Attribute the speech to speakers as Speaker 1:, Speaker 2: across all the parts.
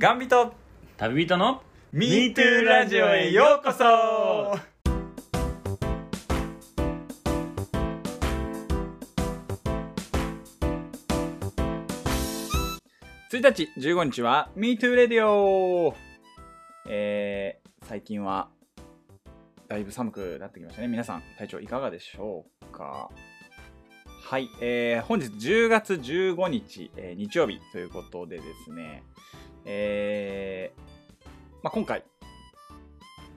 Speaker 1: ガンビと。
Speaker 2: 旅人の
Speaker 1: MeToo ラジオへようこそ。1日15日は MeToo レディオ。えー、最近はだいぶ寒くなってきましたね。皆さん体調いかがでしょうか？はい、えー、本日10月15日、えー日曜日ということでですね、えーまあ、今回、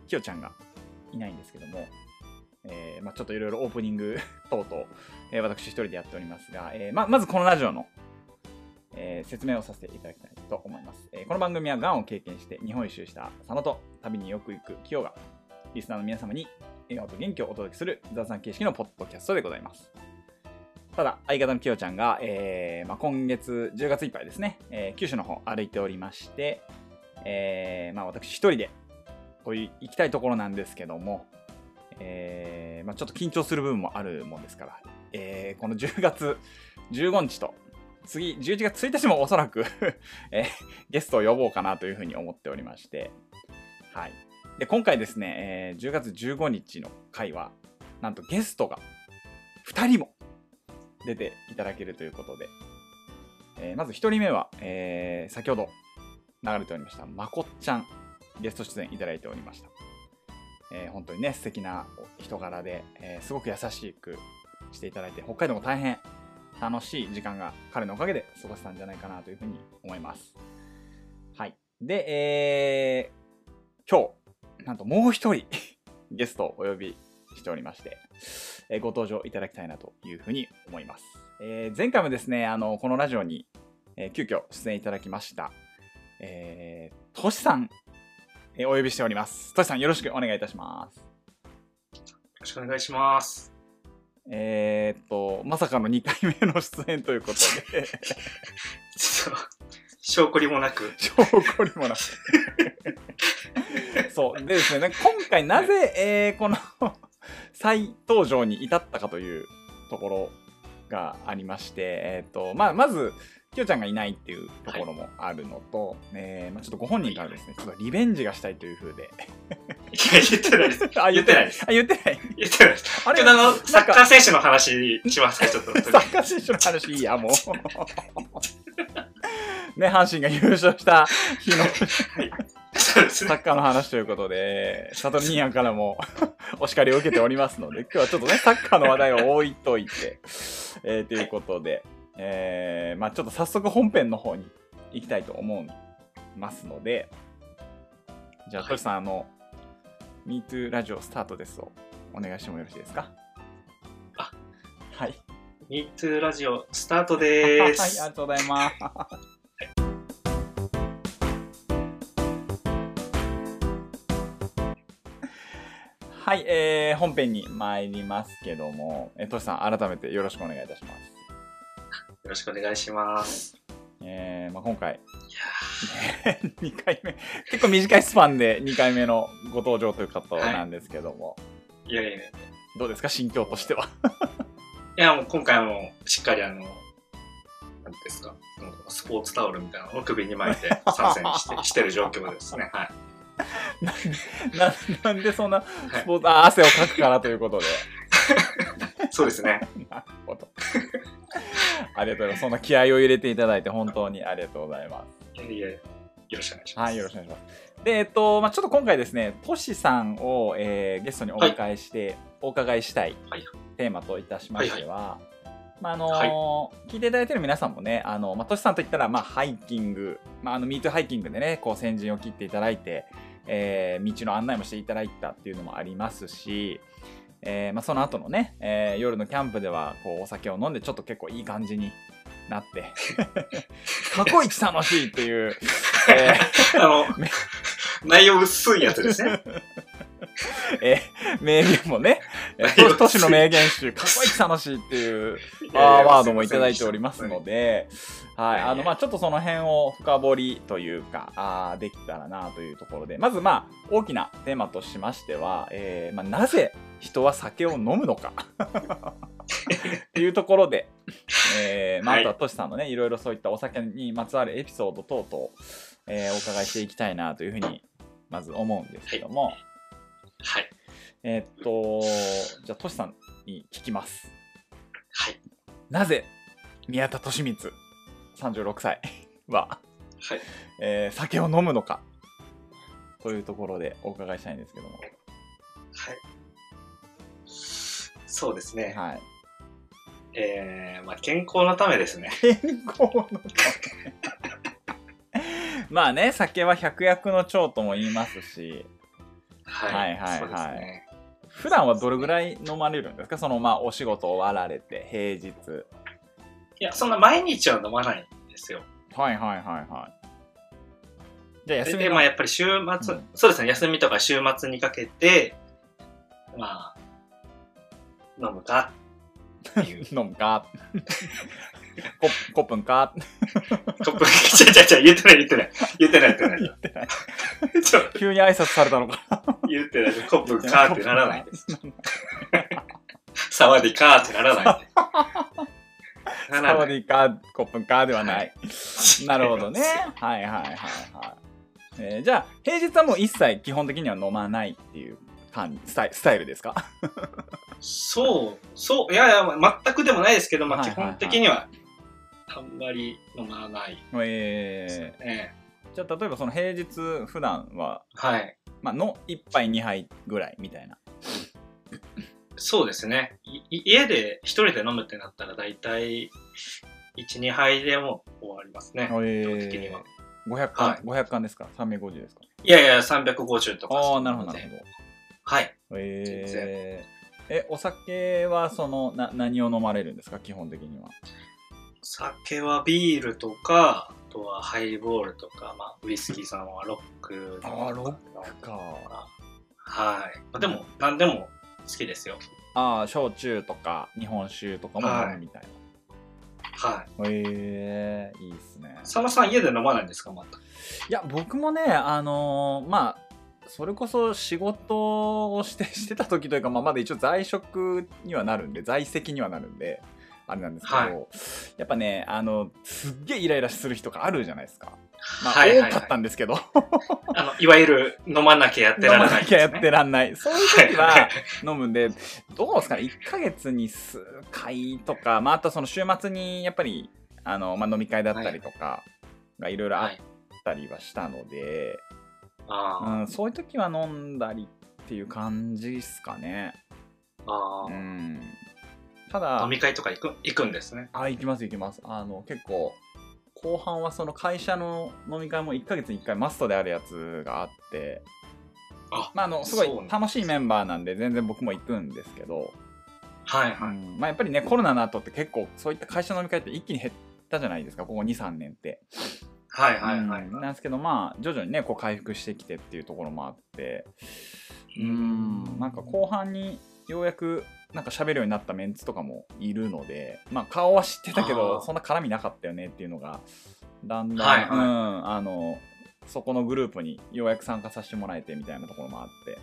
Speaker 1: きよちゃんがいないんですけども、えーまあ、ちょっといろいろオープニング 等々、えー私一人でやっておりますが、えーまあまずこのラジオの、えー説明をさせていただきたいと思います。えーこの番組はがんを経験して日本一周した佐野と旅によく行くきよが、リスナーの皆様に笑顔と元気をお届けする雑談形式のポッドキャストでございます。ただ、相方のきよちゃんが、えーまあ、今月10月いっぱいですね、えー九州の方歩いておりまして、えーまあ、私一人でこういう行きたいところなんですけども、えーまあ、ちょっと緊張する部分もあるもんですから、えーこの10月15日と次11月1日もおそらく、えーゲストを呼ぼうかなというふうに思っておりまして、はい、で今回ですね、えー10月15日の回はなんとゲストが2人も出ていただけるということで、えーまず1人目は、えー先ほど流れておりましたまこっちゃんゲスト出演いただいておりました、えー本当にね素敵な人柄で、えーすごく優しくしていただいて北海道も大変楽しい時間が彼のおかげで過ごせたんじゃないかなというふうに思います。はい。で、えー今日なんともう一人ゲストをお呼びしておりまして、えーご登場いただきたいなというふうに思います。えー前回もですね、あの、このラジオに、えー急遽出演いただきました、えー、としさん、えーお呼びしております。としさんよろしくお願いいたします。
Speaker 3: よろしくお願いします。
Speaker 1: えーっと、まさかの2回目の出演ということで、
Speaker 3: ちょっと、証拠りもなく。
Speaker 1: 証拠にもなく。そう。でですね、今回なぜ、えーこの再登場に至ったかというところがありまして、えっ、と、まあ、まず、きよちゃんがいないっていうところもあるのと、えーまあ、ちょっとご本人からですね、ちょっとリベンジがしたいという風で。
Speaker 3: いや、言ってないです。
Speaker 1: あ、
Speaker 3: 言ってないです。
Speaker 1: あ、言ってない。
Speaker 3: 言ってないです。
Speaker 1: あ
Speaker 3: ちょっとあの、サッカー選手の話しますか、ちょっと。
Speaker 1: サッカー選手の話いいや、もう。ね、阪神が優勝した日の
Speaker 3: そうですね。
Speaker 1: サッカーの話ということで、サトルニーヤンからもお叱りを受けておりますので、今日はちょっとね、サッカーの話題を置いといて、えー、ということで、えー、まあちょっと早速本編の方に行きたいと思いますので、じゃあ、
Speaker 3: はい
Speaker 1: トシさん、あの、MeToo ラジオスタートですをお願いしてもよろしいですか？
Speaker 3: あ
Speaker 1: はい。
Speaker 3: MeToo ラジオスタートで
Speaker 1: はい、あり。がとうございます。はい、えー、本編に参りますけども、えー、トシさん、改めてよろしくお願いいたします。
Speaker 3: よろしくお願いします。
Speaker 1: えー、まあ、今回、
Speaker 3: いや
Speaker 1: 2 回目、結構短いスパンで2回目のご登場という方なんですけども、
Speaker 3: ーいやいやいや。い
Speaker 1: どうですか、心境としては。
Speaker 3: や、もう今回はもう、しっかりあの、なんですか、スポーツタオルみたいなのを首に巻いて参戦して してる状況ですね。はい。
Speaker 1: ななんでそんなスポーツ、あ汗をかくからということで。
Speaker 3: そうですね。
Speaker 1: なるほど。ありがとうございます。そんな気合を入れていただいて本当にありがとうございます。
Speaker 3: いやいや、よろしくお願いします。
Speaker 1: はい、よろしくお願いします。で、えっと、まあちょっと今回ですね、トシさんを、えーゲストにお迎えして、お伺いしたい
Speaker 3: はい
Speaker 1: テーマといたしましては、まああのー
Speaker 3: はい
Speaker 1: 聞いていただいている皆さんもね、あの、まあ、トシさんといったら、まあ、ハイキング、まあ、あの、ミートハイキングでね、こう、先陣を切っていただいて、えー道の案内もしていただいたっていうのもありますし、えーまあ、その後のね、えー夜のキャンプでは、こう、お酒を飲んで、ちょっと結構いい感じになって、過去一楽しいっていう、えー。
Speaker 3: あの、内容薄いやつですね。
Speaker 1: えー名言もね、都市の名言集、かっこいい楽しいっていうあーワードもいただいておりますので、はい、あの、まあちょっとその辺を深掘りというか、あーできたらなというところで、まずまあ大きなテーマとしましては、えーまあ、なぜ人は酒を飲むのか。っていうところで、えーまあ、あとはトシさんのね、いろいろそういったお酒にまつわるエピソード等々えーお伺いしていきたいなというふうにまず思うんですけども、
Speaker 3: はい。
Speaker 1: えーっとじゃあトシさんに聞きます
Speaker 3: はい。
Speaker 1: なぜ宮田利光36歳は、
Speaker 3: はい。
Speaker 1: えー酒を飲むのか？というところでお伺いしたいんですけども
Speaker 3: はい。そうですね。
Speaker 1: はい
Speaker 3: えー、まあ健康のためですね。
Speaker 1: 健康のため まあね酒は百薬の長とも言いますし
Speaker 3: はい。
Speaker 1: はいはいはい
Speaker 3: ね。
Speaker 1: 普段はどれぐらい飲まれるんですか？そのまあお仕事終わられて平日
Speaker 3: いや、そんな毎日は飲まないんですよ。
Speaker 1: はいはいはいはいじゃあ休み
Speaker 3: で、
Speaker 1: の
Speaker 3: まあやっぱり週末、
Speaker 1: うん
Speaker 3: そうですね、休みとか週末にかけて、まあ、飲むかっていう。
Speaker 1: 飲むかコッコップンか？
Speaker 3: コップ、ちゃちゃちゃ、言ってない言ってない。言ってない言ってない。
Speaker 1: 言ってない。急に挨拶されたのか？
Speaker 3: 言ってない。コップかーってならないです。騒ぎかーってならない。
Speaker 1: サワディかコップンかではない、なるほどね。はいはいはいはい、えーじゃあ平日はもう一切基本的には飲まないっていう感じスタイスタイルですか？
Speaker 3: そう、そう、いやいや、全くでもないですけど、まあ基本的には、あんまり飲まないです
Speaker 1: え
Speaker 3: ね。
Speaker 1: ー、じゃあ例えばその平日普段は
Speaker 3: はい。
Speaker 1: まあの1杯2杯ぐらいみたいな
Speaker 3: そうですね。家で一人で飲むってなったら、だいたい1、2杯でもう終わりますね。
Speaker 1: え
Speaker 3: 量的には。
Speaker 1: 500巻、
Speaker 3: はい
Speaker 1: 500巻ですか？350ですか？
Speaker 3: いやいや、350とか。
Speaker 1: ああなるほどなるほど
Speaker 3: はい。
Speaker 1: えー、えお酒はそのな何を飲まれるんですか？基本的には
Speaker 3: 酒はビールとか、あとはハイボールとか、まあ、ウイスキーさんはロック
Speaker 1: あーロッか
Speaker 3: はい。まあでも、何でも好きですよ。
Speaker 1: ああ焼酎とか日本酒とかも飲むみたい
Speaker 3: はい。
Speaker 1: な、へえいいっすね
Speaker 3: 佐野さん家で飲まないんですかまた？
Speaker 1: いや僕もねあのーまあそれこそ仕事をしてしてた時というか、まあ、まだ一応在職にはなるんで在籍にはなるんであれなんですけど、
Speaker 3: はい。
Speaker 1: やっぱねあのすっげえイライラする人があるじゃないですか。まあ、
Speaker 3: はいはいはい。
Speaker 1: 多かったんですけど。
Speaker 3: あの、いわゆる飲まなきゃやってられ
Speaker 1: 飲ま
Speaker 3: ないですね、
Speaker 1: なきゃやってらんない。そういう時
Speaker 3: はい
Speaker 1: は飲むんでどうですかね？1ヶ月に数回とか、まあ、あとその週末にやっぱりあの、まあ、飲み会だったりとかがいろいろあっ
Speaker 3: はい。
Speaker 1: たりはしたので、
Speaker 3: あー。
Speaker 1: うん、そういう時は飲んだりっていう感じですかね。
Speaker 3: あー、
Speaker 1: うん、ただ
Speaker 3: 飲み会とか行く行くんですね。
Speaker 1: あ行きます行きますあの結構後半はその会社の飲み会も1ヶ月に1回マストであるやつがあって
Speaker 3: あ
Speaker 1: まああのすごい楽しいメンバーなんで全然僕も行くんですけど、
Speaker 3: はいはい。
Speaker 1: うんまあ、やっぱりねコロナの後って結構そういった会社の飲み会って一気に減ったじゃないですかここ23年って。
Speaker 3: はいはいはい。
Speaker 1: うんなんですけどまあ徐々にねこう回復してきてっていうところもあって
Speaker 3: う
Speaker 1: うんなんか後半にようやくなんか喋るようになったメンツとかもいるのでまあ顔は知ってたけどそんな絡みなかったよねっていうのがだんだん、
Speaker 3: はいはい。
Speaker 1: うんあのそこのグループにようやく参加させてもらえてみたいなところもあって。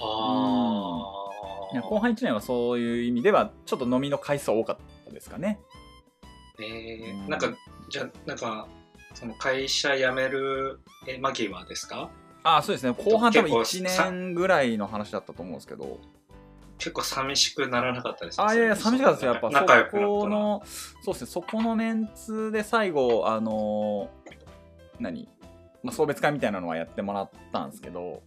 Speaker 3: あ
Speaker 1: いや後半1年はそういう意味ではちょっと飲みの回数は多かったですかね。
Speaker 3: ーえ
Speaker 1: うん。
Speaker 3: ー、なんか、じゃあなんか、その会社辞めるえ間際ですか？
Speaker 1: ああそうですね。後半多分
Speaker 3: 結構
Speaker 1: 1年ぐらいの話だったと思うんですけど
Speaker 3: 結構寂しくならなかったですか
Speaker 1: あいやいや寂しかったですよ。やっぱ
Speaker 3: 仲良く
Speaker 1: そこのそうですね。そこのメンツで最後あの何、まあ、送別会みたいなのはやってもらったんですけど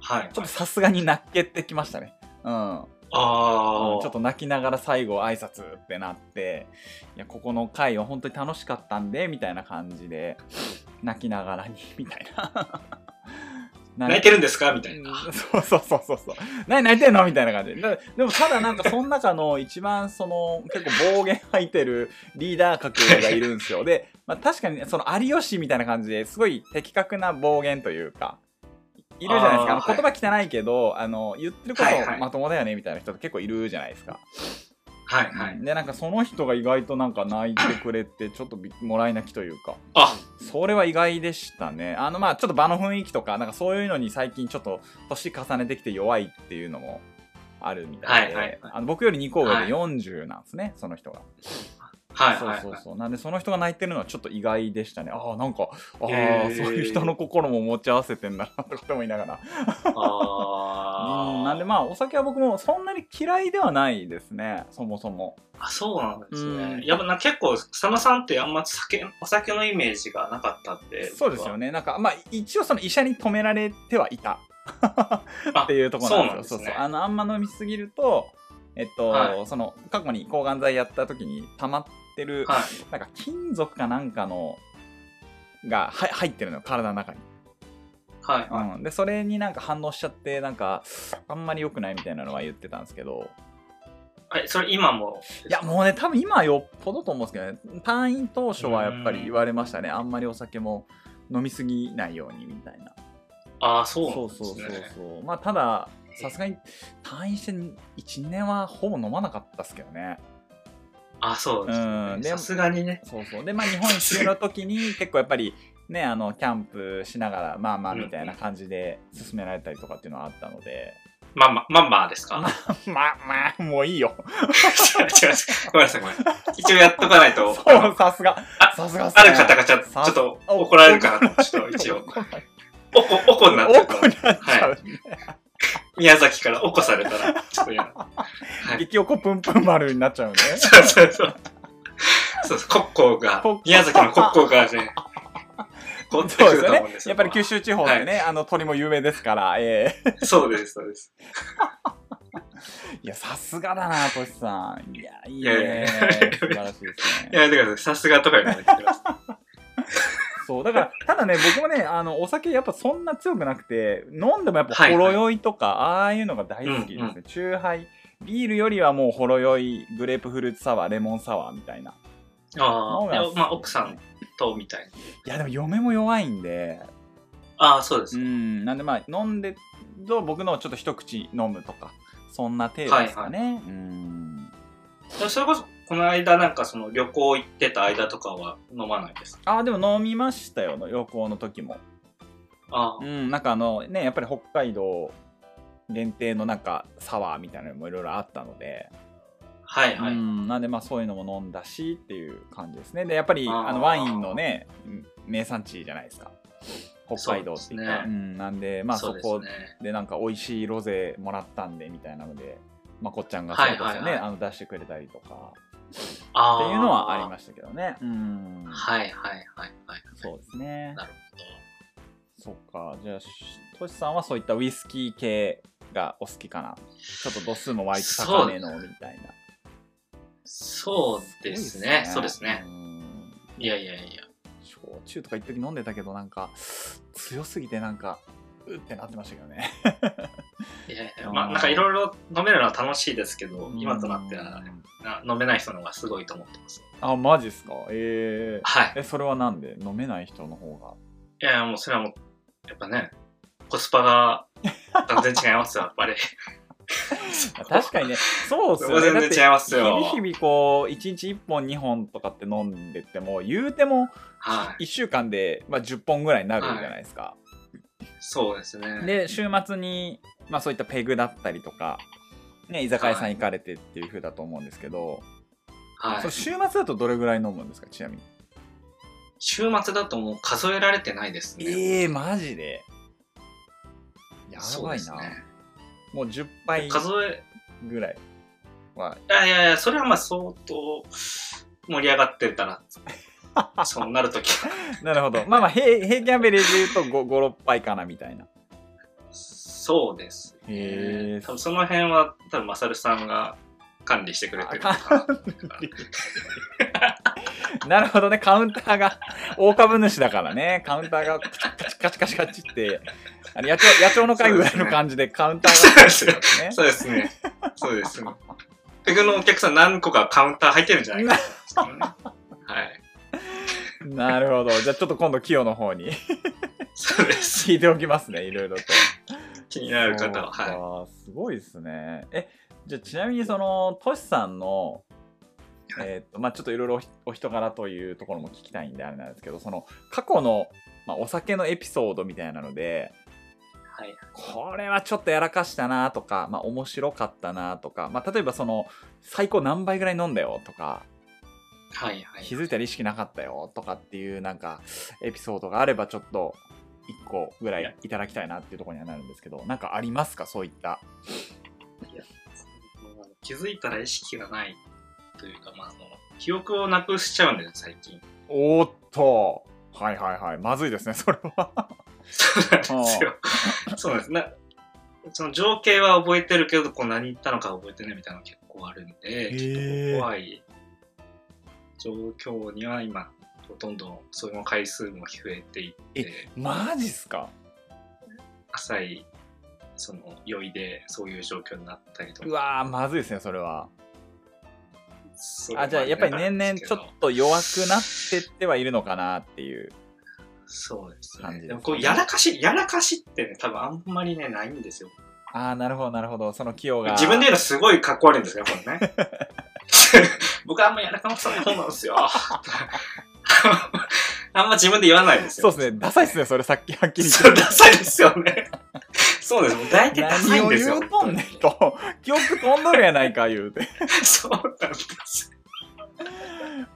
Speaker 3: はい。
Speaker 1: ちょっとさすがに泣けてきましたね。うん。
Speaker 3: ああ、
Speaker 1: ちょっと泣きながら最後挨拶ってなっていやここの回は本当に楽しかったんでみたいな感じで泣きながらにみたいな
Speaker 3: 泣いてるんですか？みたいな。
Speaker 1: うん。そうそうそうそうそう。何泣いてんの？みたいな感じ。でだでもただなんかその中の一番その結構暴言吐いてるリーダー格がいるんですよ。で、まあ、確かにねその有吉みたいな感じですごい的確な暴言というかいるじゃないですか。あの言葉汚いけど、あの言ってるこ
Speaker 3: はいはい。
Speaker 1: とまともだよねみたいな人って結構いるじゃないですか、
Speaker 3: はいはい。
Speaker 1: でなんかその人が意外となんか泣いてくれてちょっとびもらい泣きというか
Speaker 3: あ、
Speaker 1: それは意外でしたね。あの、まあちょっと場の雰囲気とか、なんかそういうのに最近ちょっと年重ねてきて弱いっていうのもあるみたいで、
Speaker 3: はいはいはい
Speaker 1: あの僕より2個上で
Speaker 3: はい
Speaker 1: 40なんですね、その人が。
Speaker 3: はい
Speaker 1: そう
Speaker 3: はいはい。
Speaker 1: そうそうなんでその人が泣いてるのはちょっと意外でしたね。ああなんかああ、
Speaker 3: へー。
Speaker 1: そういう人の心も持ち合わせてんだなとかって思いながら。
Speaker 3: あー。
Speaker 1: うんなんでまあお酒は僕もそんなに嫌いではないですね。そもそも。
Speaker 3: あ、そうなんです
Speaker 1: うん。
Speaker 3: ね。やっぱな結構、佐野さんってあんま酒、お酒のイメージがなかったって。
Speaker 1: そうですよ
Speaker 3: ね。
Speaker 1: ねなんかまあ一応その医者に止められてはいた。っていうところなんですよ。
Speaker 3: そうなんですね。
Speaker 1: あのあんま飲みすぎるとえっと、
Speaker 3: はい
Speaker 1: その過去に抗がん剤やった時に溜まってる、
Speaker 3: はい。
Speaker 1: なんか金属かなんかのがは入ってるのよ体の中に、
Speaker 3: はい。はい。
Speaker 1: うん、でそれになんか反応しちゃってなんかあんまり良くないみたいなのは言ってたんですけど
Speaker 3: え、それ今も？
Speaker 1: いやもうね多分今はよっぽどと思うんですけどね退院当初はやっぱり言われましたねあんまりお酒も飲みすぎないようにみたいな
Speaker 3: ああ、そうなん
Speaker 1: そう
Speaker 3: ですね。
Speaker 1: そうそうそうまあたださすがに退院して12年はほぼ飲まなかったっすけどね。
Speaker 3: あ、そうですね。さすがにね。
Speaker 1: そうそう。でまあ日本一周の時に 結構やっぱりねあのキャンプしながらまあまあみたいな感じで進められたりとかっていうのはあったので、
Speaker 3: まあまあ、まあまあですか？
Speaker 1: まあまあまあもういいよ。
Speaker 3: 違う違うごめんなさい、ごめんなさい。一応やっとかないと。
Speaker 1: そうさすが。
Speaker 3: あ
Speaker 1: さすが
Speaker 3: あ
Speaker 1: ね。
Speaker 3: る方がちょち
Speaker 1: さ
Speaker 3: ょっと怒られるかなと、ちょっと一応。おこ、おこになっちゃうか
Speaker 1: 怒になっちゃう
Speaker 3: ら。
Speaker 1: ね、
Speaker 3: 宮崎からおこされたら、ちょっと嫌な。はい。
Speaker 1: 激おこぷんぷん丸になっちゃうね
Speaker 3: そうそうそう。そうです。国交が宮崎の国交がね、
Speaker 1: そうですよね。やっぱり九州地方ってね、あの鳥も有名ですからええ
Speaker 3: そうです、そうです。
Speaker 1: いやさすがだなトシさんいやいい
Speaker 3: いやい
Speaker 1: ね
Speaker 3: や
Speaker 1: 素晴らしいですね
Speaker 3: いや、だからさすがとか言われてくださ
Speaker 1: そう。だから ただね僕もねあのお酒やっぱそんな強くなくて飲んでもやっぱ
Speaker 3: はいはい
Speaker 1: ほろ酔いとか、ああいうのが大好きですね、
Speaker 3: うんう
Speaker 1: チューハイ。ビールよりはもうほろ酔いグレープフルーツサワーレモンサワーみたいな。い
Speaker 3: ああ、まあ、奥さんとみたいな。
Speaker 1: やでも嫁も弱いんで。
Speaker 3: ああ、そうです
Speaker 1: う
Speaker 3: ね。
Speaker 1: ん。なんでまあ飲んでと僕のをちょっと一口飲むとかそんな程度ですかね、うん。
Speaker 3: でもそれこそ、この間なんかその旅行行ってた間とかは飲まないですか？
Speaker 1: あーでも飲みましたよ旅行の時も。
Speaker 3: あ。あ、
Speaker 1: うんなんかあのねやっぱり北海道限定のなんかサワーみたいなのもいろいろあったので、
Speaker 3: はいはい。
Speaker 1: うんなんでまあそういうのも飲んだしっていう感じですね。でやっぱり
Speaker 3: あ
Speaker 1: のワインのね名産地じゃないですか。北海道って言ったらう、ん、なんでまあそこ
Speaker 3: で
Speaker 1: なんか美味しいロゼもらったんでみたいなのでまこっちゃんがそうですよね、
Speaker 3: はいはいはい。
Speaker 1: あの出してくれたりとか。
Speaker 3: あ
Speaker 1: っていうのはありましたけどねうん
Speaker 3: はいはいはいはい。
Speaker 1: そうですね
Speaker 3: なる
Speaker 1: そっかじゃあしトシさんはそういったウイスキー系がお好きかなちょっと度数も割と高めのみたいな
Speaker 3: ほど。そうですね。そうですね。
Speaker 1: うん
Speaker 3: いやいやいや。
Speaker 1: 焼酎とか一時飲んでたけどなんか強すぎてなんかうってなってましたけどね。
Speaker 3: いやいや
Speaker 1: うん。
Speaker 3: まあ、なんかいろいろ飲めるのは楽しいですけど、今となっては飲めない人の方がすごいと思ってます。
Speaker 1: あマジっすか？えー、
Speaker 3: はい。
Speaker 1: えそれはなんで？飲めない人の方が？
Speaker 3: いやいや、もうそれはもう、やっぱね、コスパが全然違いますよ、やっぱり。
Speaker 1: 確かにね。そうっすよね。
Speaker 3: 全然違いますよ。
Speaker 1: 日々日々こう1日1本2本とかって飲んでても言うても
Speaker 3: はい。
Speaker 1: 1週間で、まあ、10本ぐらいになるじゃないですか、
Speaker 3: そうですね。
Speaker 1: で週末に、まあ、そういったペグだったりとか、ね、居酒屋さん行かれてっていう風だと思うんですけど、
Speaker 3: はい
Speaker 1: その。週末だとどれぐらい飲むんですかちなみに？
Speaker 3: 週末だともう数えられてないですね。
Speaker 1: ええー、マジで？やばいな、
Speaker 3: ね。
Speaker 1: もう10杯
Speaker 3: 数え、
Speaker 1: ぐらいはい
Speaker 3: やいやいや、それはまあ相当盛り上がってたら、そうなるときは。
Speaker 1: なるほどまあまあ平平均アベレージで言うと56杯かなみたいな
Speaker 3: そうです、
Speaker 1: へー
Speaker 3: 多分その辺は、多分マサルさんが管理してくれてるのかな。
Speaker 1: なるほどねカウンターが大株主だからねカウンターがカチカチカチカチってあの野鳥野鳥の会ぐらいの感じでカウンターがね
Speaker 3: そうですね。そうですね。ペグのお客さん何個かカウンター入ってるんじゃないかね。はい。
Speaker 1: なるほどじゃあちょっと今度キヨの方に
Speaker 3: そうです。
Speaker 1: 聞いておきますねいろいろと
Speaker 3: 気になる方は。は
Speaker 1: かすごいですねえじゃあちなみにそのトシさんのえーとまあ、ちょっといろいろお人柄というところも聞きたいんであれなんですけどその過去の、まあ、お酒のエピソードみたいなので
Speaker 3: い。はい。
Speaker 1: これはちょっとやらかしたなとか、まあ、面白かったなとか、まあ、例えばその最高何杯ぐらい飲んだよとか
Speaker 3: はいはい。
Speaker 1: 気づいたら意識なかったよとかっていうなんかエピソードがあればちょっと1個ぐらいいただきたいなっていうところにはなるんですけどなんかありますかそういった？
Speaker 3: 気づいたら意識がないというか、まあ、その記憶をなくしちゃうんです最近。
Speaker 1: おーっとはいはいはいまずいですねそれは
Speaker 3: そうなんですよ。そうです。なその情景は覚えてるけど、こう何言ったのか覚えてないみたいなの結構あるんで、ちょっと怖い状況には今、どんどんその回数も増えていって、
Speaker 1: マジっすか？
Speaker 3: 浅い、その酔いでそういう状況になったりとか。
Speaker 1: うわーまずいですねそれはあじゃあやっぱり
Speaker 3: る
Speaker 1: 年々ちょっと弱くなってってはいるのかなっていう
Speaker 3: そうですね。
Speaker 1: 感じですね
Speaker 3: でもこう、やらかし、やらかしってね、多分あんまりね、ないんですよ。
Speaker 1: ああなるほどなるほどその器用が
Speaker 3: 自分で言うのすごいかっこ悪いんですよ、これね。僕はあんまやらかさない方なんですよ。あんま自分で言わないですよ。
Speaker 1: そうですねダサいっすねそれさっきはっきり言って
Speaker 3: ダサいですよね。そうです。もう大体ダサ
Speaker 1: 何を
Speaker 3: いんですよ。
Speaker 1: 言うとんねんと記憶飛んどるやないか言うて
Speaker 3: そうなんです。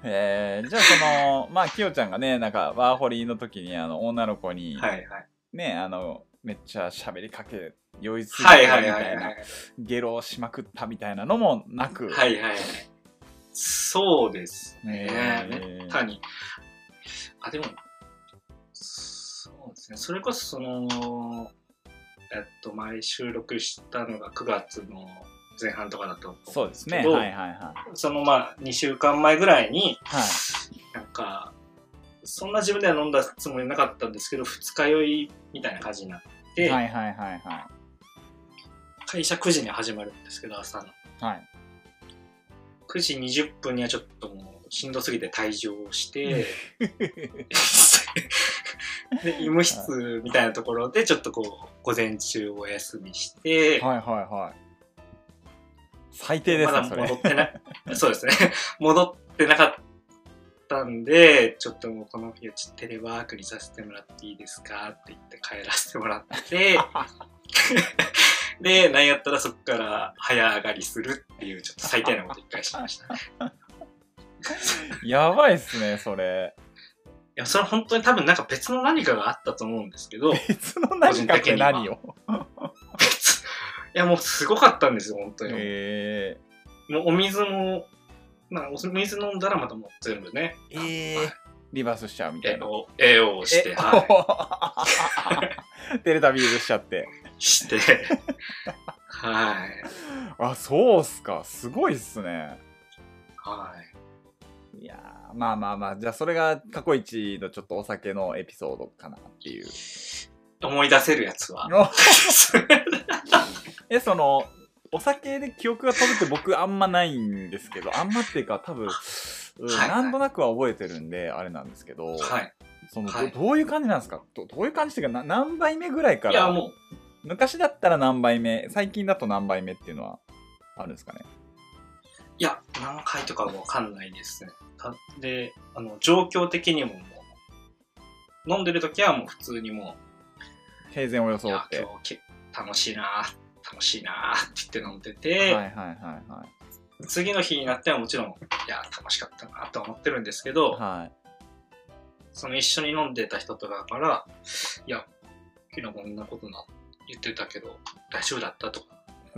Speaker 1: えー、じゃあそのまあきよちゃんがねなんかワーホリの時にあの女の子に、
Speaker 3: はいはい。
Speaker 1: ねあのめっちゃ喋りかけ酔いすぎてみ
Speaker 3: はいはいは
Speaker 1: たいな。ゲロをしまくったみたいなのもなく、
Speaker 3: はいはいはい。そうですね。
Speaker 1: えー
Speaker 3: めったに。あ、でも、そうですね。それこそその、えっと、前収録したのが9月の前半とかだと思
Speaker 1: そうですねはいはいはい
Speaker 3: そのまあ2週間前ぐらいに、
Speaker 1: はい
Speaker 3: なんか、そんな自分では飲んだつもりなかったんですけど、二日酔いみたいな感じになって、
Speaker 1: はいはいはいは
Speaker 3: 会社9時に始まるんですけど、朝の。
Speaker 1: いはい
Speaker 3: 9時20分にはちょっともうしんどすぎて退場して、で、医務室みたいなところでちょっとこう、午前中お休みして、
Speaker 1: はいはいはい。最低です
Speaker 3: まだ
Speaker 1: ねそれ。
Speaker 3: 戻ってない、そうですね。戻ってなかったんで、ちょっともうこの日はちょっとテレワークにさせてもらっていいですかって言って帰らせてもらって、で、なんやったらそこから早上がりするっていうちょっと最低なこと一回しました。ね。
Speaker 1: やばいっすねそれ。
Speaker 3: いや、それは本当に多分なんか別の何かがあったと思うんですけど、
Speaker 1: 別の何かって何を？
Speaker 3: 別。いやもうすごかったんですよ、本当に。
Speaker 1: え
Speaker 3: もうお水も、まあ、お水飲んだらまたもう全部ね、
Speaker 1: ー、えー。
Speaker 3: はい、
Speaker 1: リバースしちゃうみたいな。
Speaker 3: AO, AO をして、
Speaker 1: え
Speaker 3: は
Speaker 1: テレタビーズしちゃって。
Speaker 3: い。して、はい。
Speaker 1: あそうっすかすごいっすね
Speaker 3: はい。
Speaker 1: いやーまあまあまあじゃあそれが過去一のちょっとお酒のエピソードかなっていう
Speaker 3: 思い出せるやつは。
Speaker 1: えそのお酒で記憶が飛ぶって僕あんまないんですけどあんまっていうか多分、うん
Speaker 3: はい
Speaker 1: なんとなくは覚えてるんであれなんですけど、
Speaker 3: はい。
Speaker 1: その
Speaker 3: はい
Speaker 1: どどういう感じなんですか？どどういう感じっていうかな何杯目ぐらいから
Speaker 3: いや、もう、
Speaker 1: 昔だったら何杯目最近だと何杯目っていうのはあるんですかね？
Speaker 3: いや、何回とかはわかんないですね。たで、あの、状況的にももう、飲んでる時はもう普通にも
Speaker 1: 平然を
Speaker 3: う、いや
Speaker 1: 装っ、て。
Speaker 3: 今日け楽しいな楽しいなって言って飲んで
Speaker 1: はい
Speaker 3: て、
Speaker 1: はいはいはい。
Speaker 3: 次の日になってはもちろん、いや、楽しかったなと思ってるんですけど、
Speaker 1: はい。
Speaker 3: その一緒に飲んでた人とかから、いや、昨日こんなことな言ってたけど、大丈夫だったとか、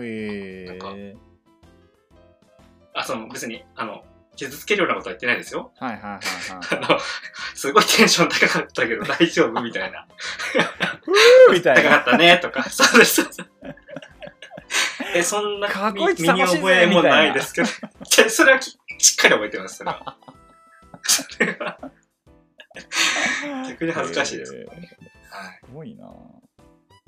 Speaker 1: へ
Speaker 3: なん
Speaker 1: え
Speaker 3: あ、その別に、あの、傷つけるようなことは言ってないですよ。
Speaker 1: はいはいはいはい
Speaker 3: あの、すごいテンション高かったけど大丈夫みたいな。
Speaker 1: みたいな
Speaker 3: 高かったねとか、そうです。え、そんな
Speaker 1: 過去一
Speaker 3: 身に
Speaker 1: 楽しいぜ
Speaker 3: 覚えも
Speaker 1: な
Speaker 3: ないですけど、じゃあそれはきしっかり覚えてます、それは。それは逆に恥ずかしいです。
Speaker 1: へー
Speaker 3: はい。
Speaker 1: すごいな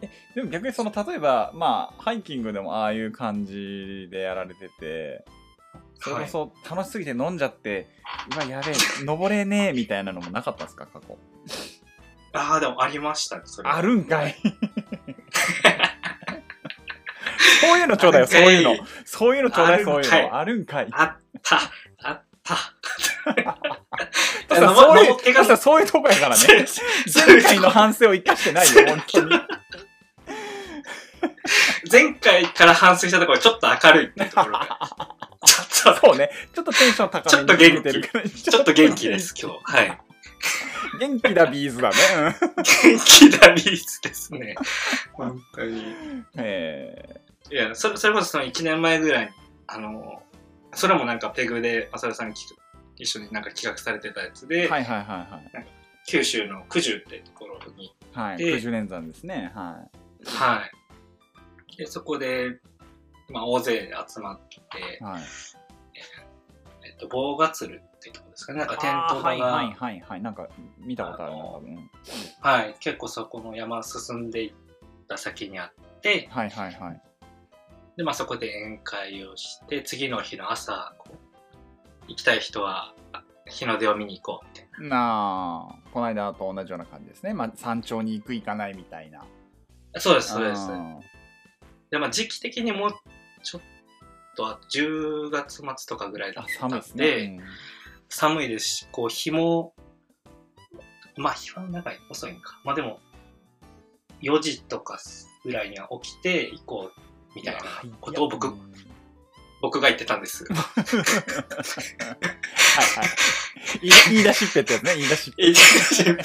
Speaker 1: えでも逆にその例えばまあハイキングでもああいう感じでやられててそれこそ楽しすぎて飲んじゃって、うわやべえ登れねえみたいなのもなかったんですか？過去。
Speaker 3: ああ、でもありましたね、それは。
Speaker 1: あるんかい。そういうのちょうだいよそういうの。そういうのちょうだいそういうの。あるんかい。
Speaker 3: あった、あった。
Speaker 1: そういうそういうとこやからね。前回の反省を生かしてないよ本当に
Speaker 3: 前回から反省したところちょっと明るいってところが、ちょっ
Speaker 1: そうね。ちょっとテンション高めに
Speaker 3: ちょっと元気。ちょっと元気です、今日。はい。
Speaker 1: 元気だビーズだね。
Speaker 3: 元気なリースですね。本当に。
Speaker 1: うんえ
Speaker 3: いや、それそれこそその1年前ぐらいに、あの、それもなんかペグで、マサルさんき一緒になんか企画されてたやつ
Speaker 1: ー
Speaker 3: で、
Speaker 1: はいはいはい
Speaker 3: 九州の九十ってところに、
Speaker 1: はい。はい。
Speaker 3: で
Speaker 1: 九十年山ですね。は
Speaker 3: はい。で、そこで、まあ、大勢で集まって
Speaker 1: い。、はい。
Speaker 3: えっと、棒がつるっていうところですかね。なんかテント場が、
Speaker 1: は
Speaker 3: はいい、
Speaker 1: はいはい。なんか見たことあるな、多分。
Speaker 3: 結構そこの山進んでいった先にあって、
Speaker 1: はいはいはい。
Speaker 3: で、まあ、そこで宴会をして、次の日の朝、行きたい人は、あ日の出を見に行こうみたいな。
Speaker 1: なあ、この間と同じような感じですね。まあ、山頂に行く行かないみたいな。
Speaker 3: そうです、そうです。
Speaker 1: ん
Speaker 3: で、まあ、時期的にもうちょっと、あ10月末とかぐらいだ
Speaker 1: あ
Speaker 3: っ、たんで、
Speaker 1: 寒いですね。
Speaker 3: 寒いですし、こう、日も、まあ、日は長い、遅いんか。まあ、でも、4時とかぐらいには起きて行こう、みたいなことを僕、
Speaker 1: うん
Speaker 3: 僕が言ってたんです。
Speaker 1: はいはい。言い出しっぺってやつね、言い出しっぺ。
Speaker 3: 言って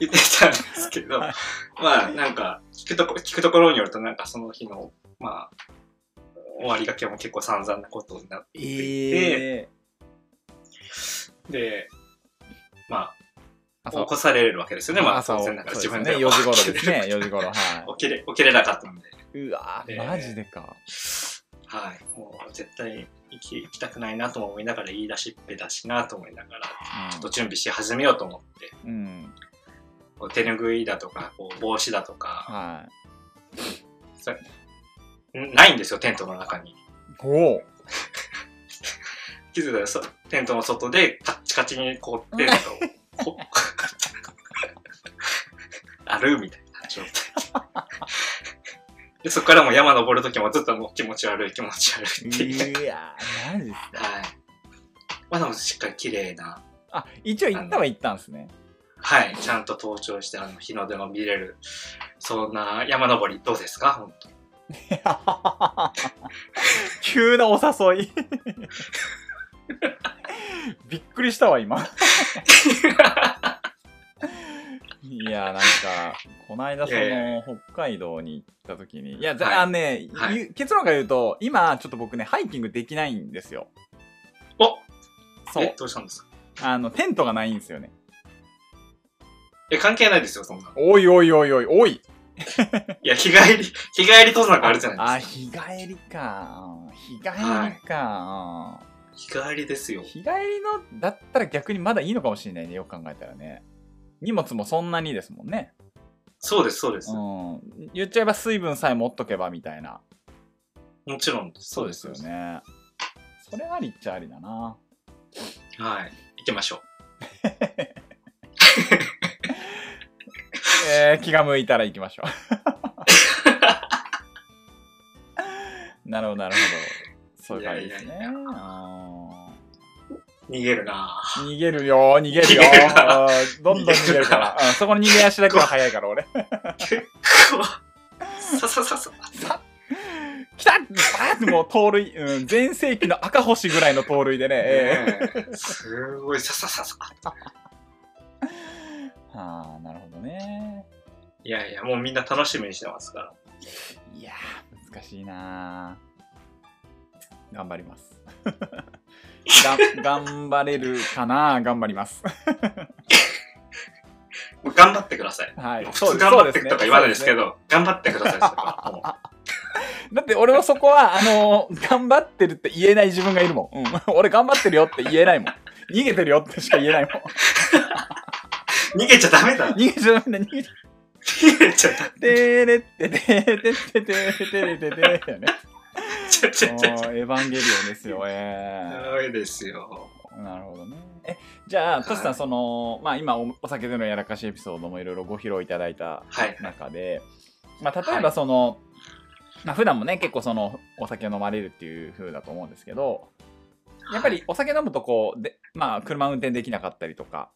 Speaker 3: 言ってたんですけど、
Speaker 1: はい。
Speaker 3: まあ、なんか、聞くとこ、聞くところによると、なんかその日の、まあ、終わりがけも結構散々なことになって
Speaker 1: ええ
Speaker 3: で、まあ、
Speaker 1: 朝
Speaker 3: 起こされるわけですよね、まあ、
Speaker 1: 朝を。
Speaker 3: 当然ながら
Speaker 1: そうで
Speaker 3: 自分で
Speaker 1: すね、4時頃ですね、4時頃。は
Speaker 3: 起きれ、起きれなかったので、
Speaker 1: い。うわ
Speaker 3: えー
Speaker 1: ーマジでか。
Speaker 3: はい、もう絶対行き行きたくないなとも思いながら言い出しっぺだしなと思いながら、ちょっと準備し始めようと思って、
Speaker 1: うん。うん。
Speaker 3: こう手ぬぐいだとか、こう帽子だとか、
Speaker 1: は
Speaker 3: それんないんですよ、テントの中に。
Speaker 1: い。おお。
Speaker 3: 気づいたらそテントの外でカッチカチに こうテントをこあるみたいな状態でそこからも山登るときもずっともう気持ち悪い気持ち悪いって言って
Speaker 1: いやー、マジっすか。
Speaker 3: はいまあでもしっかり綺麗な
Speaker 1: あ、一応行ったは行ったんですね。
Speaker 3: はいちゃんと登頂してあの日の出も見れるそんな山登りどうですか？本当
Speaker 1: 急なお誘い。びっくりしたわ、今。いや、なんか、この間、その、北海道に行った時に、いや、ざ
Speaker 3: はい
Speaker 1: あのね、結論から言うと、今、ちょっと僕ね、ハイキングできないんですよ。
Speaker 3: お
Speaker 1: そう。
Speaker 3: えどうしたんですか？
Speaker 1: あの、テントがないんですよね。
Speaker 3: え関係ないですよそんな
Speaker 1: おいおいおいおい、おい。
Speaker 3: いや日帰り日帰り登山があるじゃ
Speaker 1: あ、
Speaker 3: ないですか。
Speaker 1: 日帰りか。日帰りか。
Speaker 3: 日帰りですよ。
Speaker 1: 日帰りのだったら逆にまだいいのかもしれないねよく考えたらね。荷物もそんなにですもんね。
Speaker 3: そうですそうです、
Speaker 1: うん。言っちゃえば水分さえ持っとけばみたいな。
Speaker 3: もちろん
Speaker 1: そうですよね。それありっちゃありだな。
Speaker 3: はい。行きましょ
Speaker 1: えー、気が向いたら行きましょう。なるほどなるほど。そういう感じですね。
Speaker 3: いやいやいや。逃げるな。
Speaker 1: 逃げるよ。逃げるよ。どんどん逃げるから、うん、そこの逃げ足だけは早いから俺。
Speaker 3: 結構、ささささ。
Speaker 1: 来たバーもう盗塁、うん、全盛期の赤星ぐらいの盗塁でね、え。
Speaker 3: ねえ。すごい、ささささ。
Speaker 1: ーはあ、なるほどね。
Speaker 3: いやいや、もうみんな楽しみにしてますから。
Speaker 1: いやー、難しいなー頑張ります。が頑張れるかな頑張ります。
Speaker 3: もう頑張ってください。
Speaker 1: はい。
Speaker 3: 普通頑張ってとか言わないですけど、頑張ってください
Speaker 1: だって俺はそこは、あのー頑張ってるって言えない自分がいるもん。うん、俺頑張ってるよって言えないもん。逃げてるよってしか言えないもん。
Speaker 3: 逃げちゃダメだ。
Speaker 1: 逃げちゃダメだ、逃げちゃ
Speaker 3: 逃げちゃダメ。
Speaker 1: てれっててててててだよね。
Speaker 3: ちゃち
Speaker 1: ゃ。エヴァンゲリオンですよ、えー。
Speaker 3: ダメですよ。
Speaker 1: なるほどね。え、じゃあ、トシさん、その、まあ今お、お酒でのやらかしエピソードもいろいろご披露いただいた中で、まあ、例えばその、まあ、普段もね、結構その、お酒飲まれるっていう風だと思うんですけど、やっぱりお酒飲むとこうで、まあ、車運転できなかったりとか、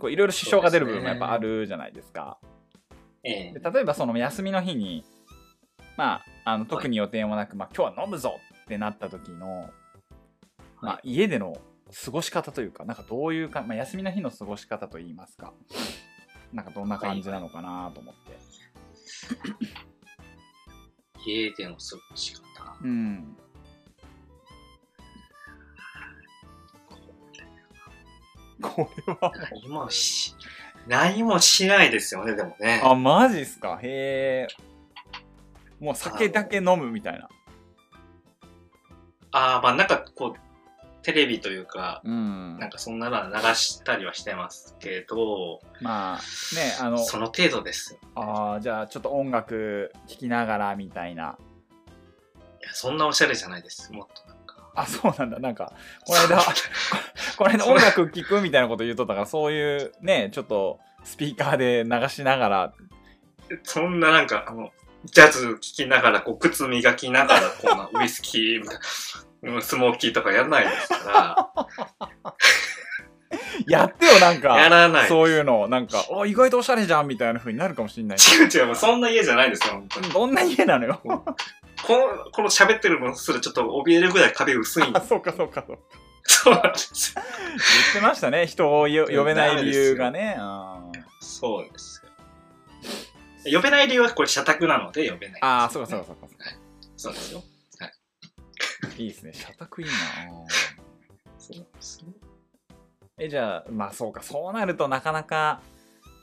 Speaker 1: こういろいろ支障が出る部分もやっぱあるじゃないですか。
Speaker 3: ええ
Speaker 1: で例えばその休みの日に、まあ、あの特に予定もなく、まあ、今日は飲むぞってなった時のまあ、家での過ごし方というか、なんかどういうか、まあ、休みの日の過ごし方といいますか、なんかどんな感じなのかなと思って。
Speaker 3: 家での過ごし方。
Speaker 1: うん。これは。
Speaker 3: 何もし、何もしないですよね、でもね。
Speaker 1: あ、マジっすか？へえ。もう酒だけ飲むみたいな。
Speaker 3: ああ、まあなんかこう、テレビというか、
Speaker 1: うん
Speaker 3: なん。かそんなのは流したりはしてますけど、
Speaker 1: まあ、ね、あの、
Speaker 3: その程度ですよ。
Speaker 1: ああ、じゃあちょっと音楽聴きながらみたいな。
Speaker 3: いや、そんなおしゃれじゃないです。もっと。
Speaker 1: あ、そうなんだ。なんか、この間、この間音楽聴くみたいなこと言っとったから、そういうね、ちょっとスピーカーで流しながら、
Speaker 3: そんななんか、あの、ジャズ聴きながら、こう、靴磨きながら、こんなウイスキーみたいな、うんスモーキーとかやらないですか
Speaker 1: やってよ、なん
Speaker 3: ら、や
Speaker 1: か、
Speaker 3: らない。
Speaker 1: そういうの、なんか、お、意外とおしゃれじゃんみたいな風になるかもしれない。
Speaker 3: 違う違うそんな家じゃないですよ、本当に。
Speaker 1: どんな家なのよ。
Speaker 3: この、この喋ってるのすらちょっと怯えるぐらい壁薄いんで
Speaker 1: あ、そうか、そうか、そうか。
Speaker 3: そうなんですよ。
Speaker 1: 言ってましたね、人をよ呼べない理由がね。うん
Speaker 3: そうですよ。呼べない理由はこれ社宅なので呼べない、
Speaker 1: ああ、そうか、そうか、そうか。
Speaker 3: そうですよ。
Speaker 1: いいですね、社宅いいな。
Speaker 3: そうですよ。
Speaker 1: え、じゃあ、まあそうか、そうなるとなかなか、